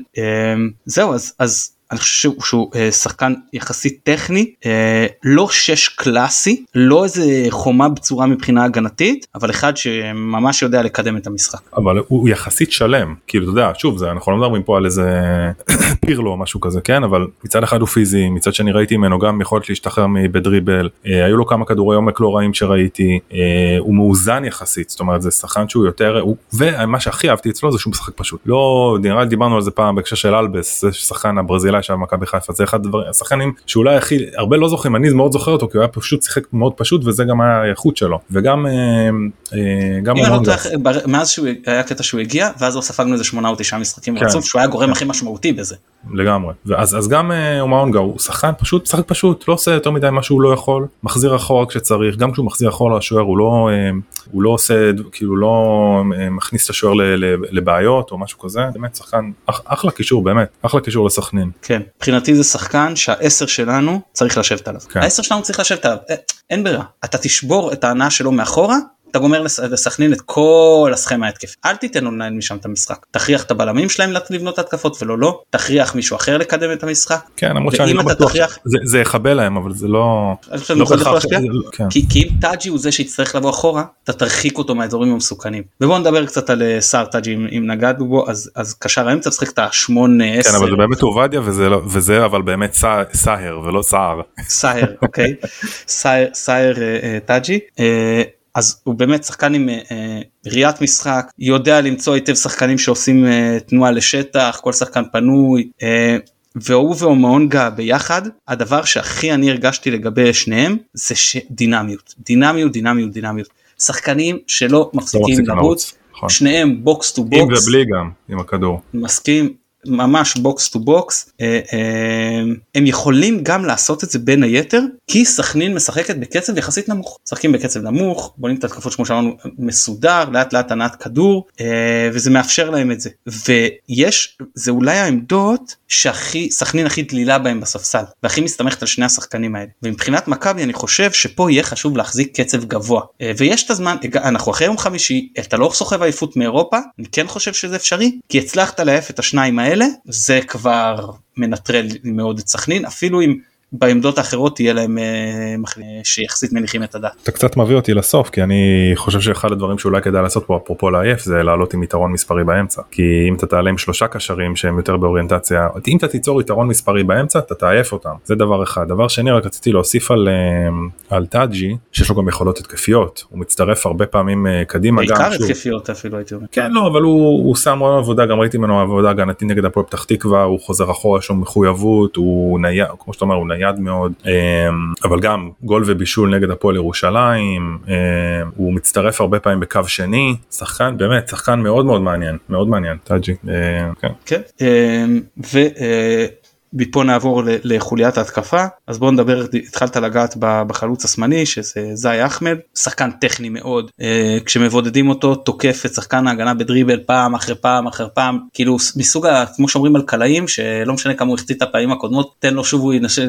זהו אז אז אני חושב שהוא, שהוא אה, שחקן יחסית טכני אה, לא שש קלאסי לא איזה חומה בצורה מבחינה הגנתית אבל אחד שממש יודע לקדם את המשחק. אבל הוא יחסית שלם. כאילו אתה יודע שוב זה אנחנו לא מדברים פה על איזה פירלו או משהו כזה כן? אבל מצד אחד הוא פיזי מצד שני ראיתי ממנו גם יכולת להשתחרר בדריבל אה, היו לו כמה כדורי עומק לא רעים שראיתי. אה, הוא מאוזן יחסית זאת אומרת זה שחקן שהוא יותר הוא, ומה שהכי אהבתי אצלו זה שהוא משחק פשוט. לא נראה לי דיברנו על זה פעם בהקשר של אלבס שחקן הברזילאי אליי שהיה במכבי חיפה זה אחד הדברים השחקנים שאולי הכי הרבה לא זוכרים אני מאוד זוכר אותו כי הוא היה פשוט שיחק מאוד פשוט וזה גם היה האיכות שלו וגם אה, אה, גם לא מאז שהוא היה קטע שהוא הגיע ואז לא ספגנו איזה שמונה או תשעה משחקים כן. רצוף שהוא היה הגורם הכי משמעותי בזה. לגמרי ואז אז גם אה, אומאונגה הוא שחקן פשוט משחק פשוט לא עושה יותר מדי מה שהוא לא יכול מחזיר אחורה כשצריך גם כשהוא מחזיר אחורה לשוער הוא לא הוא לא עושה כאילו לא מכניס את השוער לבעיות או משהו כזה באמת שחקן אחלה קישור באמת אחלה קישור לסכנין. כן, מבחינתי זה שחקן שהעשר שלנו צריך לשבת עליו. כן. העשר שלנו צריך לשבת עליו, אין ברירה. אתה תשבור את ההנעה שלו מאחורה, אתה גומר לסכנין את כל הסכמה ההתקפית. אל תיתן לו לנהל משם את המשחק. תכריח את הבלמים שלהם לבנות התקפות ולא לא. תכריח מישהו אחר לקדם את המשחק. כן, למרות שאני לא בטוח, תכריח... זה, זה יכבה להם אבל זה לא... לא בהכרח... לא כן. כי, כי אם טאג'י הוא זה שיצטרך לבוא אחורה, אתה תרחיק אותו מהאזורים המסוכנים. ובואו נדבר קצת על אה, סער טאג'י אם, אם נגענו בו, אז, אז קשר האמצע צריך את השמונה עשר. כן, אבל זה באמת עובדיה וזה, לא, וזה אבל באמת סאהר ולא סער. סאהר, אוקיי. סאהר אה, אה, טאג'י. אז הוא באמת שחקן עם אה, ראיית משחק, יודע למצוא היטב שחקנים שעושים אה, תנועה לשטח, כל שחקן פנוי. אה, והוא ואומאונגה ביחד הדבר שהכי אני הרגשתי לגבי שניהם זה שדינמיות דינמיות דינמיות דינמיות שחקנים שלא מפסיקים לרוץ נכון. שניהם box to box. עם ובלי גם עם הכדור. מסכים ממש box to box הם יכולים גם לעשות את זה בין היתר כי סכנין משחקת בקצב יחסית נמוך. משחקים בקצב נמוך בונים את התקפות כמו שאמרנו מסודר לאט לאט הנעת כדור אה, וזה מאפשר להם את זה. ויש זה אולי העמדות שהכי סכנין הכי דלילה בהם בספסל והכי מסתמכת על שני השחקנים האלה. ומבחינת מכבי אני חושב שפה יהיה חשוב להחזיק קצב גבוה. אה, ויש את הזמן אנחנו אחרי יום חמישי אתה לא סוחב עייפות מאירופה אני כן חושב שזה אפשרי כי הצלחת להעף את השניים האלה זה כבר מנטרל מאוד את סכנין אפילו אם בעמדות האחרות תהיה להם אה, שיחסית מניחים את הדעת. אתה קצת מביא אותי לסוף כי אני חושב שאחד הדברים שאולי כדאי לעשות פה אפרופו לעייף זה לעלות עם יתרון מספרי באמצע. כי אם אתה תעלה עם שלושה קשרים שהם יותר באוריינטציה אם אתה תיצור יתרון מספרי באמצע אתה תעייף אותם. זה דבר אחד. דבר שני רק רציתי להוסיף על אה, על טאג'י שיש לו גם יכולות התקפיות. הוא מצטרף הרבה פעמים אה, קדימה בעיקר התקפיות אפילו הייתי אומר. כן לא אבל הוא, הוא שם מאוד עבודה גם ראיתי ממנו עבודה הגנתית נגד הפועל פתח תקווה הוא חוזר אחורה יש לו מחויבות הוא נייד כמו שאתה אומר הוא נייד מאוד אמ, אבל גם גול ובישול נגד הפועל ירושלים אמ, הוא מצטרף הרבה פעמים בקו שני שחקן באמת שחקן מאוד מאוד מעניין מאוד מעניין טאג'י אמ, כן. מפה נעבור לחוליית ההתקפה. אז בוא נדבר התחלת לגעת בחלוץ השמאלי שזה זי אחמד. שחקן טכני מאוד אה, כשמבודדים אותו תוקף את שחקן ההגנה בדריבל פעם אחרי פעם אחרי פעם. כאילו מסוג כמו שאומרים על קלעים שלא משנה כמה הוא החטיא את הפעמים הקודמות תן לו שוב הוא ינסה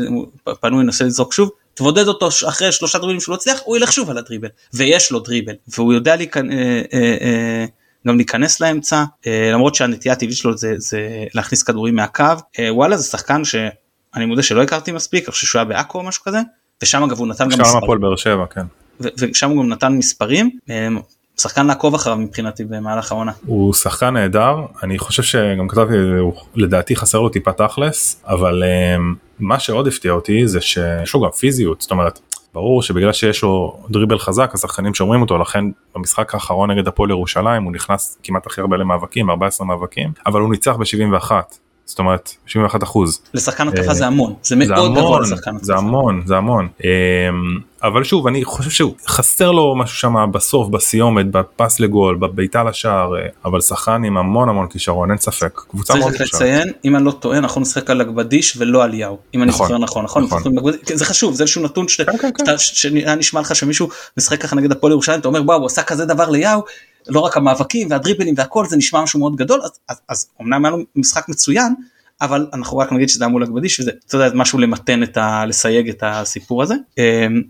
פנוי ינסה לזרוק שוב. תבודד אותו אחרי שלושה דריבלים שהוא לא הצליח הוא ילך שוב על הדריבל. ויש לו דריבל. והוא יודע לי כאן. אה, אה, אה, גם להיכנס לאמצע למרות שהנטייה הטבעית שלו זה, זה להכניס כדורים מהקו וואלה זה שחקן שאני מודה שלא הכרתי מספיק אני חושב שהוא היה בעכו או משהו כזה ושם אגב הוא נתן גם מספרים. שם הפועל באר שבע כן. ושם הוא גם נתן מספרים שחקן לעקוב אחריו מבחינתי במהלך העונה. הוא שחקן נהדר אני חושב שגם כתבתי לדעתי חסר לו טיפה תכלס אבל מה שעוד הפתיע אותי זה שיש לו גם פיזיות זאת אומרת ברור שבגלל שיש לו דריבל חזק השחקנים שומרים אותו לכן במשחק האחרון נגד הפועל ירושלים הוא נכנס כמעט הכי הרבה למאבקים 14 מאבקים אבל הוא ניצח ב-71 זאת אומרת 71 אחוז. לשחקן התקפה זה המון זה מאוד גבוה לשחקן התקפה. זה המון זה המון אמ, אבל שוב אני חושב שהוא חסר לו משהו שם בסוף בסיומת בפס לגול בביתה לשער אה, אבל שחקן עם המון המון כישרון אין ספק. קבוצה מאוד צריך לציין אם אני לא טועה אנחנו נשחק על הגבדיש ולא על יאו אם אני נכון, זוכר נכון נכון, נכון. זה חשוב זה איזשהו נתון כן, כן, כן. נשמע לך שמישהו משחק ככה נגד הפועל ירושלים אתה אומר וואו הוא עשה כזה דבר ליאו לא רק המאבקים והדריבלים והכל זה נשמע משהו מאוד גדול אז, אז, אז אמנם היה לו משחק מצוין אבל אנחנו רק נגיד שזה היה מול הגבדי שזה אתה יודע, משהו למתן את ה... לסייג את הסיפור הזה. אמ,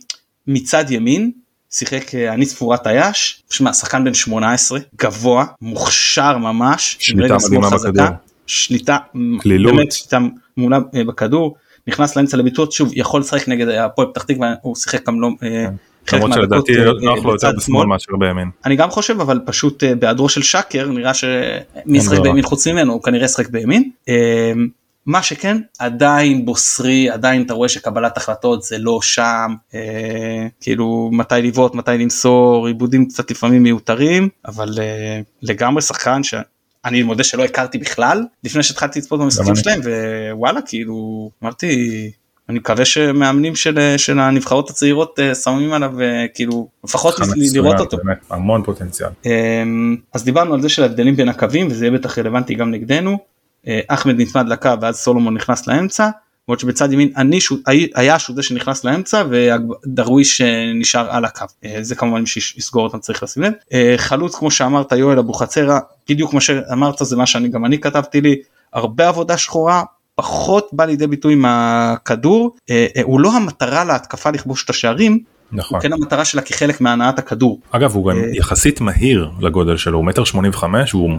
מצד ימין שיחק אה, אני צפורת היאש, שמע שחקן בן 18 גבוה מוכשר ממש, שליטה מדהימה בכדור, שליטה, קלילות, באמת שליטה מעולה אה, בכדור, נכנס לאמצע לביטות שוב יכול לשחק נגד הפועל פתח תקווה הוא שיחק גם לא כן. למרות שלדעתי נוח לו לא יותר בשמאל מאשר בימין. אני גם חושב אבל פשוט אה, בהיעדרו של שקר נראה שמי ישחק בימין חוץ ממנו הוא כנראה ישחק בימין. אה, מה שכן עדיין בוסרי עדיין אתה רואה שקבלת החלטות זה לא שם אה, כאילו מתי לבעוט מתי למסור עיבודים קצת לפעמים מיותרים אבל אה, לגמרי שחקן שאני מודה שלא הכרתי בכלל לפני שהתחלתי לצפות במשחקים שלהם ווואלה כאילו אמרתי אני מקווה שמאמנים של, של הנבחרות הצעירות אה, שמים עליו אה, כאילו לפחות לראות אותו. באמת, המון פוטנציאל. אמ, אז דיברנו על זה של ההבדלים בין הקווים וזה יהיה בטח רלוונטי גם נגדנו. אה, אחמד נצמד לקו ואז סולומון נכנס לאמצע. למרות שבצד ימין אני היה שהוא זה שנכנס לאמצע ודרוויש נשאר על הקו זה כמובן מי שיסגור אותם צריך לשים לב חלוץ כמו שאמרת יואל אבוחצירא בדיוק כמו שאמרת זה מה שאני גם אני כתבתי לי הרבה עבודה שחורה פחות בא לידי ביטוי עם הכדור אה, אה, הוא לא המטרה להתקפה לכבוש את השערים. נכון. הוא כן המטרה שלה כחלק מהנעת הכדור. אגב הוא גם אה, יחסית מהיר לגודל שלו הוא מטר שמונים וחמש הוא,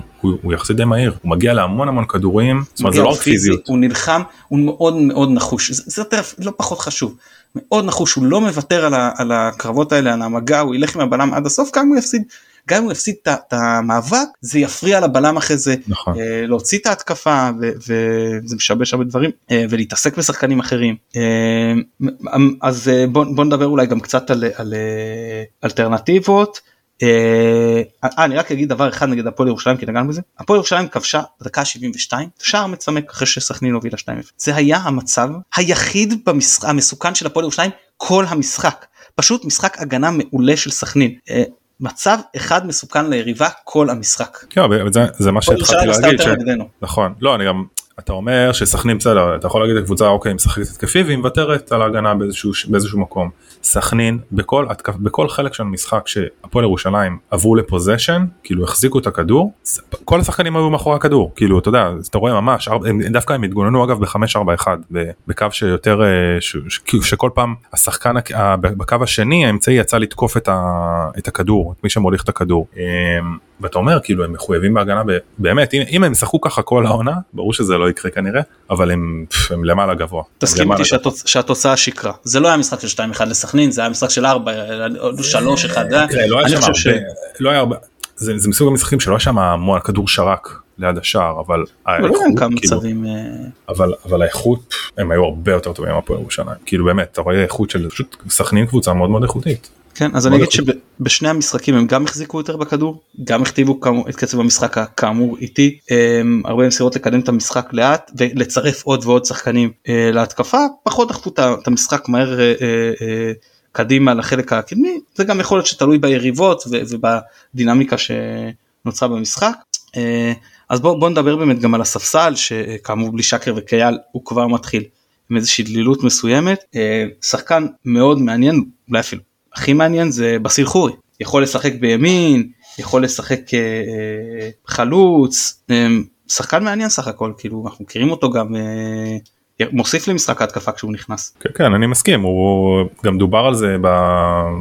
יחסית די מהיר הוא מגיע להמון המון כדורים. זאת אומרת זה לא פיזיות. הוא נלחם הוא מאוד מאוד נחוש זה, זה לא פחות חשוב. מאוד נחוש הוא לא מוותר על, ה, על הקרבות האלה על המגע הוא ילך עם הבלם עד הסוף גם הוא יפסיד גם אם הוא יפסיד את המאבק זה יפריע לבלם אחרי זה נכון. אה, להוציא את ההתקפה וזה משבש הרבה דברים אה, ולהתעסק בשחקנים אחרים. אה, אז בוא, בוא נדבר אולי גם קצת על, על אלטרנטיבות. אה, אני רק אגיד דבר אחד נגד הפועל ירושלים כי נגענו בזה. הפועל ירושלים כבשה דקה 72 שער מצמק אחרי שסכנין הובילה 2-0 זה היה המצב היחיד במשחק המסוכן של הפועל ירושלים כל המשחק. פשוט משחק הגנה מעולה של סכנין מצב אחד מסוכן ליריבה כל המשחק. כן, זה, זה מה שהתחלתי להגיד. ש... נכון, לא אני גם אתה אומר שסכנין בסדר אתה יכול להגיד לקבוצה אוקיי משחקת התקפי והיא מוותרת על ההגנה באיזשהו, באיזשהו מקום. סכנין בכל, בכל חלק של המשחק שהפועל ירושלים עברו לפוזיישן כאילו החזיקו את הכדור כל השחקנים היו מאחורי הכדור כאילו אתה יודע אתה רואה ממש הם, דווקא הם התגוננו אגב ב-541 בקו שיותר אה, ש, ש, שכל פעם השחקן בקו השני האמצעי יצא לתקוף את, ה, את הכדור את מי שמוליך את הכדור. ואתה אומר כאילו הם מחויבים בהגנה באמת אם, אם הם ישחקו ככה כל העונה ברור שזה לא יקרה כנראה אבל הם, הם למעלה גבוה. תסכים איתי שהתוצ... שהתוצאה שקרה. זה לא היה משחק של 2-1 לסכנין זה היה משחק של 4 3 1 לא היה שם לא היה הרבה זה, זה מסוג המשחקים שלא היה שם המון כדור שרק ליד השער אבל לא כמה כאילו, אה, אבל אבל האיכות הם היו הרבה יותר טובים מהפועל ירושלים. כאילו באמת אתה רואה איכות של פשוט סכנין קבוצה מאוד מאוד איכותית. כן אז אני אגיד שבשני המשחקים הם גם החזיקו יותר בכדור גם הכתיבו את קצב המשחק הכאמור איטי הרבה מסירות לקדם את המשחק לאט ולצרף עוד ועוד שחקנים אה, להתקפה פחות דחפו את המשחק מהר אה, אה, קדימה לחלק הקדמי זה גם יכול להיות שתלוי ביריבות ובדינמיקה שנוצרה במשחק. אז בוא, בוא נדבר באמת גם על הספסל שכאמור בלי שקר וקייל הוא כבר מתחיל עם איזושהי דלילות מסוימת שחקן מאוד מעניין אולי אפילו הכי מעניין זה בסיל חורי יכול לשחק בימין יכול לשחק אה, אה, חלוץ אה, שחקן מעניין סך הכל כאילו אנחנו מכירים אותו גם אה, מוסיף למשחק ההתקפה כשהוא נכנס. כן, כן אני מסכים הוא גם דובר על זה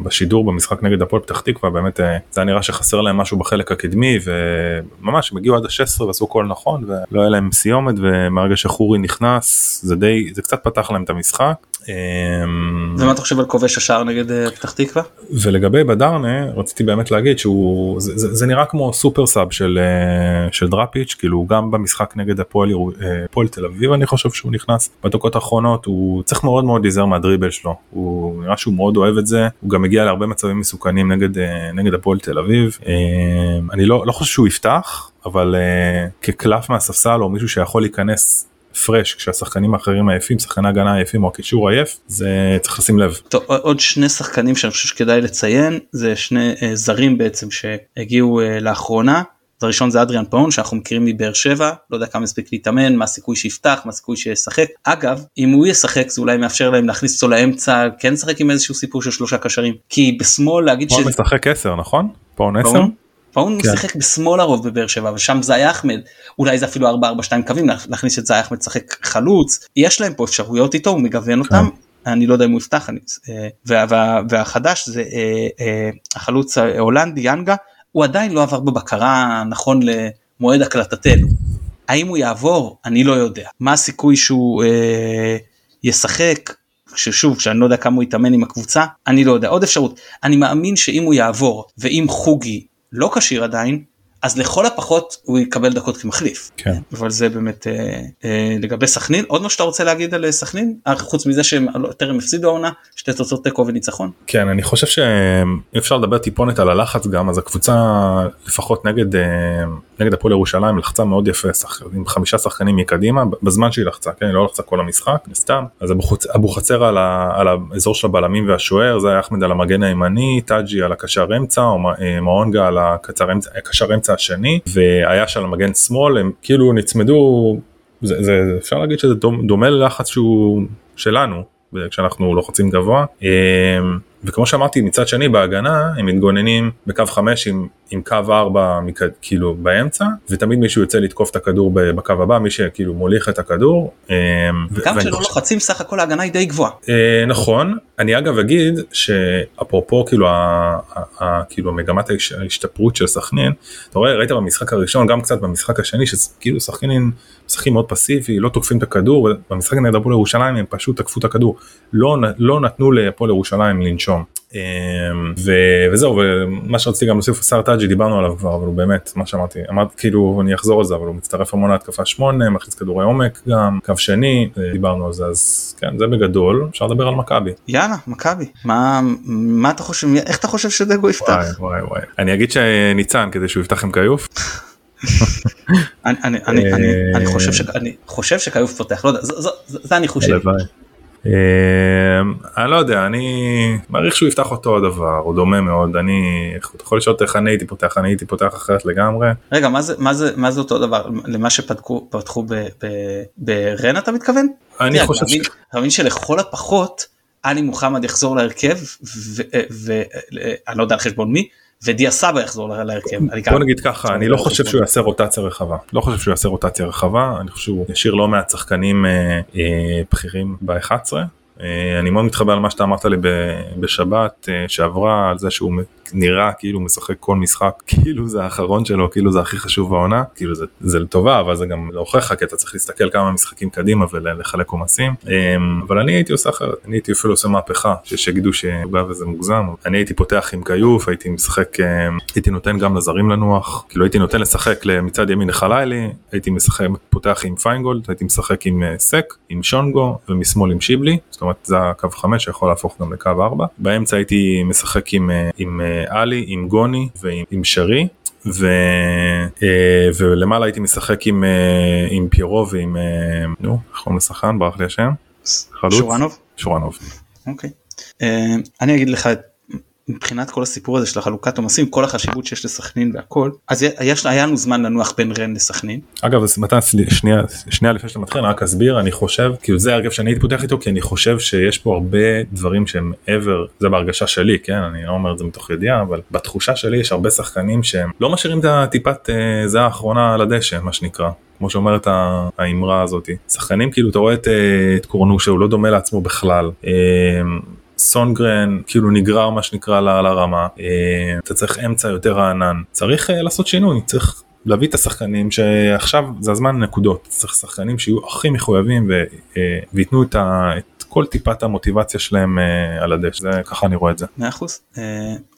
בשידור במשחק נגד הפועל פתח תקווה באמת אה, זה נראה שחסר להם משהו בחלק הקדמי וממש הם הגיעו עד ה-16 ועשו הכל נכון ולא היה להם סיומת ומהרגע שחורי נכנס זה די זה קצת פתח להם את המשחק. אמ, ומה אתה חושב על כובש השער נגד אה, פתח תקווה? ולגבי בדרנה רציתי באמת להגיד שהוא זה, זה, זה נראה כמו סופר סאב של, אה, של דראפיץ' כאילו גם במשחק נגד הפועל, הפועל תל אביב אני חושב שהוא נכנס. בדקות האחרונות הוא צריך מאוד מאוד להיזהר מהדריבל שלו. הוא נראה שהוא מאוד אוהב את זה. הוא גם הגיע להרבה מצבים מסוכנים נגד אה, נגד הפועל תל אביב. אה, אני לא לא חושב שהוא יפתח אבל אה, כקלף מהספסל או מישהו שיכול להיכנס פרש כשהשחקנים האחרים עייפים שחקני הגנה עייפים או הקישור עייף זה צריך לשים לב. טוב, עוד שני שחקנים שאני חושב שכדאי לציין זה שני אה, זרים בעצם שהגיעו אה, לאחרונה הראשון זה אדריאן פאון שאנחנו מכירים מבאר שבע לא יודע כמה הספיק להתאמן מה הסיכוי שיפתח מה הסיכוי שישחק אגב אם הוא ישחק זה אולי מאפשר להם להכניס אותו לאמצע כן לשחק עם איזשהו סיפור של שלושה קשרים כי בשמאל להגיד שהוא משחק 10 נכון? פאון 10? פאון כן. שיחק בשמאל הרוב בבאר שבע ושם זאי אחמד אולי זה אפילו 4-4-2 קווים להכניס את זאי אחמד לשחק חלוץ יש להם פה אפשרויות איתו הוא מגוון אותם. כן. אני לא יודע אם הוא יפתח אני, אה, וה, וה, והחדש זה אה, אה, החלוץ ההולנדי ינגה הוא עדיין לא עבר בבקרה נכון למועד הקלטתנו. האם הוא יעבור? אני לא יודע. מה הסיכוי שהוא אה, ישחק? ששוב, שאני לא יודע כמה הוא יתאמן עם הקבוצה, אני לא יודע. עוד אפשרות, אני מאמין שאם הוא יעבור ואם חוגי לא כשיר עדיין, אז לכל הפחות הוא יקבל דקות כמחליף. כן. אבל זה באמת אה, אה, לגבי סכנין. עוד מה שאתה רוצה להגיד על אה, סכנין? אה, חוץ מזה שהם טרם הפסידו העונה, שתי תוצאות תיקו וניצחון. כן, אני חושב שאפשר לדבר טיפונת על הלחץ גם, אז הקבוצה לפחות נגד, אה, נגד הפועל ירושלים לחצה מאוד יפה, שח, עם חמישה שחקנים מקדימה, בזמן שהיא לחצה, כן, היא לא לחצה כל המשחק, סתם. אז אבו חצר על, על האזור של הבלמים והשוער, זה היה אחמד על המגן הימני, טאג'י על הקשר אמצע, או מעונגה על הקשר אמצע, הקשר אמצע השני והיה שם מגן שמאל הם כאילו נצמדו זה, זה אפשר להגיד שזה דומה ללחץ שהוא שלנו כשאנחנו לוחצים גבוה. אמ, וכמו שאמרתי מצד שני בהגנה הם מתגוננים בקו 5 עם, עם קו 4 כאילו באמצע ותמיד מישהו יוצא לתקוף את הכדור בקו הבא מי שכאילו מוליך את הכדור. אמ, גם כשלא לוחצים סך הכל ההגנה היא די גבוהה. אה, נכון אני אגב אגיד שאפרופו כאילו, ה, ה, כאילו מגמת ההשתפרות של סכנין אתה רואה ראית במשחק הראשון גם קצת במשחק השני שכאילו סכנין משחקים מאוד פסיבי לא תוקפים את הכדור במשחק נגד הפועל ירושלים הם פשוט תקפו את הכדור לא, לא נתנו להפועל ירושלים לנשום. אמ, ו, וזהו ומה שרציתי גם להוסיף השר טאג'י דיברנו עליו כבר אבל הוא באמת מה שאמרתי אמרתי כאילו אני אחזור על זה אבל הוא מצטרף המון להתקפה 8 מכניס כדורי עומק גם קו שני דיברנו על זה אז כן זה בגדול אפשר לדבר על מכבי. יאללה מכבי מה מה אתה חושב איך אתה חושב שדגו יפתח. וואי וואי וואי אני אגיד שניצן כדי שהוא יפתח עם כיוף. אני חושב שכיוף פותח לא יודע זה אני חושב. אמ, אני לא יודע אני מעריך שהוא יפתח אותו הדבר הוא דומה מאוד אני יכול לשאול איך אני הייתי פותח אני הייתי פותח אחרת לגמרי. רגע מה זה מה זה מה זה אותו דבר למה שפתחו פתחו ברן אתה מתכוון? אני חושב אתה מבין שלכל הפחות עלי מוחמד יחזור להרכב ואני לא יודע על חשבון מי ודיה סבא יחזור להרכב. בוא נגיד ככה אני לא חושב שהוא יעשה רוטציה רחבה לא חושב שהוא יעשה רוטציה רחבה אני חושב שהוא ישאיר לא מעט שחקנים אה, אה, בכירים ב-11 אה, אני מאוד מתחבר על מה שאתה אמרת לי בשבת שעברה על זה שהוא נראה כאילו משחק כל משחק כאילו זה האחרון שלו כאילו זה הכי חשוב בעונה. כאילו זה, זה לטובה אבל זה גם להוכיח כי אתה צריך להסתכל כמה משחקים קדימה ולחלק עומסים. אמ, אבל אני הייתי עושה אחרת אני הייתי אפילו עושה מהפכה שיגידו שבא וזה מוגזם. אני הייתי פותח עם כיוף הייתי משחק אמ, הייתי נותן גם לזרים לנוח. כאילו הייתי נותן לשחק מצד ימין לחלילי הייתי משחק פותח עם פיינגולד הייתי משחק עם אה, סק עם שונגו ומשמאל עם שיבלי. זאת אומרת זה הקו 5 שיכול להפוך גם לקו 4 באמצע הייתי משחק עם, אה, עם עלי עם גוני ועם שרי ו, אה, ולמעלה הייתי משחק עם, אה, עם פירו ועם אה, נו איך קוראים לשחקן ברח לי השם. שורנוב. שורנוב. אוקיי. אני אגיד לך מבחינת כל הסיפור הזה של החלוקת עומסים כל החשיבות שיש לסכנין והכל אז יש היה לנו זמן לנוח בין רן לסכנין. אגב אז מתן שנייה שנייה לפני שאתה מתחיל רק אסביר אני חושב כאילו זה הרכב שאני הייתי פותח איתו כי אני חושב שיש פה הרבה דברים שהם מעבר זה בהרגשה שלי כן אני לא אומר את זה מתוך ידיעה אבל בתחושה שלי יש הרבה שחקנים שהם לא משאירים את הטיפת אה, זה האחרונה על הדשא מה שנקרא. כמו שאומרת האמרה הזאתי שחקנים כאילו אתה רואה את, אה, את קורנו שהוא לא דומה לעצמו בכלל. אה, סונגרן כאילו נגרר מה שנקרא לרמה אה, אתה צריך אמצע יותר רענן. צריך לעשות שינוי צריך להביא את השחקנים שעכשיו זה הזמן נקודות צריך שחקנים שיהיו הכי מחויבים וייתנו את, ה, את כל טיפת המוטיבציה שלהם uh, על הדשא זה ככה אני רואה את זה. מאה אחוז. Uh,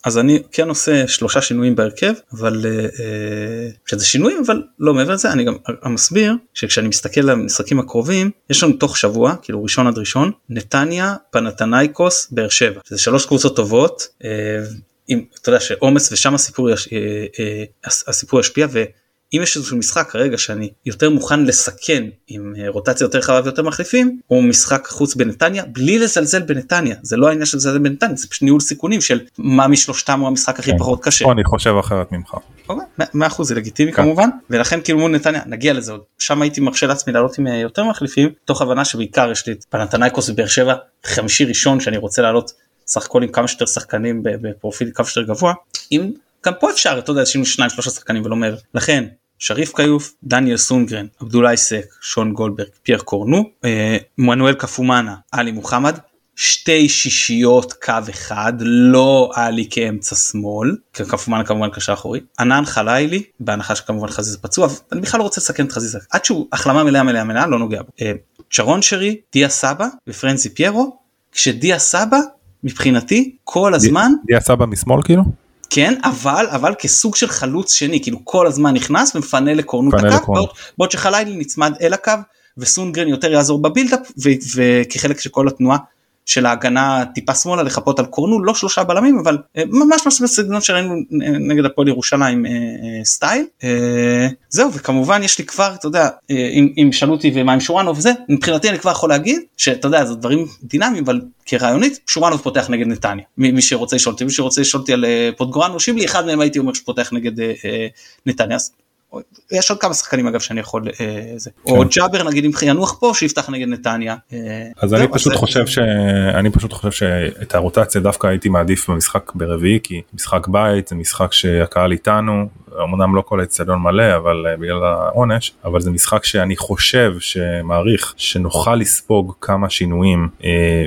אז אני כן עושה שלושה שינויים בהרכב אבל uh, שזה שינויים אבל לא מעבר לזה אני גם מסביר שכשאני מסתכל על המשחקים הקרובים יש לנו תוך שבוע כאילו ראשון עד ראשון נתניה פנתנייקוס באר שבע זה שלוש קבוצות טובות. Uh, אם אתה יודע שעומס ושם הסיפור, יש, הסיפור ישפיע אם יש איזשהו משחק כרגע שאני יותר מוכן לסכן עם אה, רוטציה יותר רחבה ויותר מחליפים הוא משחק חוץ בנתניה בלי לזלזל בנתניה זה לא העניין של לזלזל בנתניה זה פשוט ניהול סיכונים של מה משלושתם הוא המשחק הכי כן. פחות קשה. אני חושב אחרת ממך. אוקיי, מאה אחוז זה לגיטימי כן. כמובן ולכן כאילו מול נתניה נגיע לזה עוד שם הייתי מרשה לעצמי לעלות עם אה, יותר מחליפים תוך הבנה שבעיקר יש לי את פנתנייקוס ובאר שבע חמישי ראשון שאני רוצה לעלות סך הכל עם כמה שיותר שחקנים בפרופיל כמה שיותר גבוה אם גם פה אפשר אתה יודע שינו שניים שלושה שחקנים ולא מעבר לכן שריף כיוף, דניאל סונגרן, עבדולאי סק, שון גולדברג, פייר קורנו, אה, מנואל קפומאנה, עלי מוחמד, שתי שישיות קו אחד, לא עלי כאמצע שמאל, קפומאנה כמובן קשר אחורי, ענן חלילי, בהנחה שכמובן חזיזה פצוע, אני בכלל לא רוצה לסכן את חזיזה, עד שהוא החלמה מלאה מלאה מלאה לא נוגע בו. אה, צ'רון שרי, דיה סבא ופרנזי פיירו, כשדיה סבא מבחינתי כל הזמן, דיה סבא משמאל כאילו? כן אבל אבל כסוג של חלוץ שני כאילו כל הזמן נכנס ומפנה לקורנות הקו בעוד, בעוד שחלילי נצמד אל הקו וסונגרן יותר יעזור בבילדאפ וכחלק של כל התנועה של ההגנה טיפה שמאלה לחפות על קורנו לא שלושה בלמים אבל אה, ממש ממש בסגנון שראינו נגד הפועל ירושלים אה, אה, סטייל זהו וכמובן יש לי כבר אתה יודע אם שאלו אותי ומה עם שורנוב וזה מבחינתי אני כבר יכול להגיד שאתה יודע זה דברים דינמיים אבל כרעיונית שורנוב פותח נגד נתניה מי שרוצה לשאול אותי מי שרוצה לשאול אותי על פוטגורן או שיבלי אחד מהם הייתי אומר שפותח נגד נתניה. יש עוד כמה שחקנים אגב שאני יכול אה, זה כן. או ג'אבר נגיד אם ינוח פה שיפתח נגד נתניה. אה, אז אני פשוט חושב שאני פשוט חושב שאת הרוטציה דווקא הייתי מעדיף במשחק ברביעי כי משחק בית זה משחק שהקהל איתנו אמנם לא כל האצטדיון מלא אבל uh, בגלל העונש אבל זה משחק שאני חושב שמעריך שנוכל לספוג כמה שינויים uh,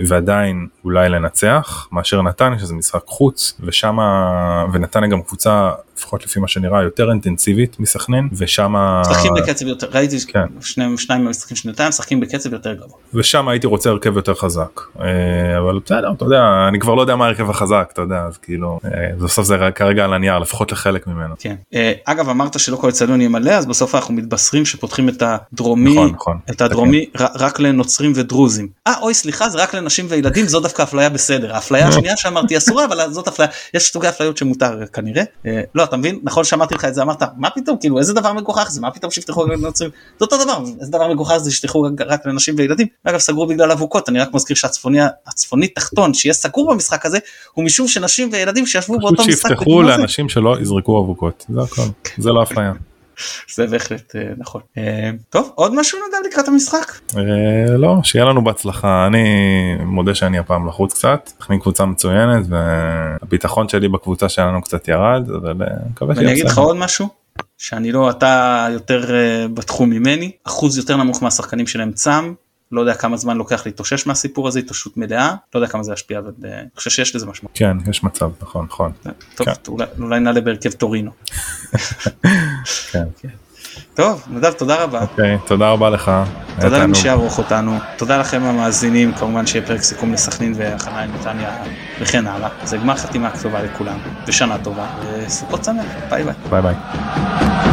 ועדיין אולי לנצח מאשר נתניה שזה משחק חוץ ושם ונתניה גם קבוצה לפחות לפי מה שנראה יותר אינטנסיבית מסכנין ושם משחקים בקצב יותר ראיתי כן. שניים שניים מהמשחקים של נתניה משחקים בקצב יותר גבוה ושם הייתי רוצה הרכב יותר חזק uh, אבל בסדר אתה יודע אני כבר לא יודע מה הרכב החזק אתה יודע אז כאילו uh, בסוף זה כרגע על הנייר לפחות לחלק ממנו. כן. אה, אגב אמרת שלא כל אצטדיון יהיה מלא אז בסוף אנחנו מתבשרים שפותחים את הדרומי נכון, נכון, את הדרומי רק לנוצרים ודרוזים. אה אוי סליחה זה רק לנשים וילדים זו דווקא אפליה בסדר האפליה השנייה שאמרתי אסורה אבל זאת אפליה יש סוגי אפליות שמותר כנראה אה, לא אתה מבין נכון שאמרתי לך את זה אמרת מה פתאום כאילו איזה דבר מגוחך זה מה פתאום שיפתחו לנוצרים זה אותו דבר איזה דבר מגוחך זה שיפתחו רק לנשים וילדים אגב סגרו בגלל אבוקות אני רק מזכיר שהצפוני הצפוני תחתון שיהיה סגור במשחק הזה הוא משום שנשים וילדים שישבו באותו משחק. שיפתחו לאנשים שלא יזרקו אבוקות זה הכל. זה לא אפליה. זה בהחלט אה, נכון. אה, טוב עוד משהו נדב לקראת המשחק? אה, לא שיהיה לנו בהצלחה אני מודה שאני הפעם לחוץ קצת אנחנו קבוצה מצוינת והביטחון שלי בקבוצה שלנו קצת ירד אבל מקווה שאני אגיד לך עוד משהו שאני לא אתה יותר בתחום ממני אחוז יותר נמוך מהשחקנים שלהם צם לא יודע כמה זמן לוקח להתאושש מהסיפור הזה התאוששות מלאה לא יודע כמה זה ישפיע אבל אני חושב שיש לזה משמעות. כן יש מצב נכון נכון. טוב כן. אולי, אולי נעלה בהרכב טורינו. כן. כן. טוב נדב תודה רבה. אוקיי, תודה רבה לך. תודה למי שיערוך אותנו תודה לכם המאזינים כמובן שיהיה פרק סיכום לסכנין והכנה עם נתניה וכן הלאה זה גמר חתימה טובה לכולם ושנה טובה וסוכות שמח ביי ביי. ביי ביי.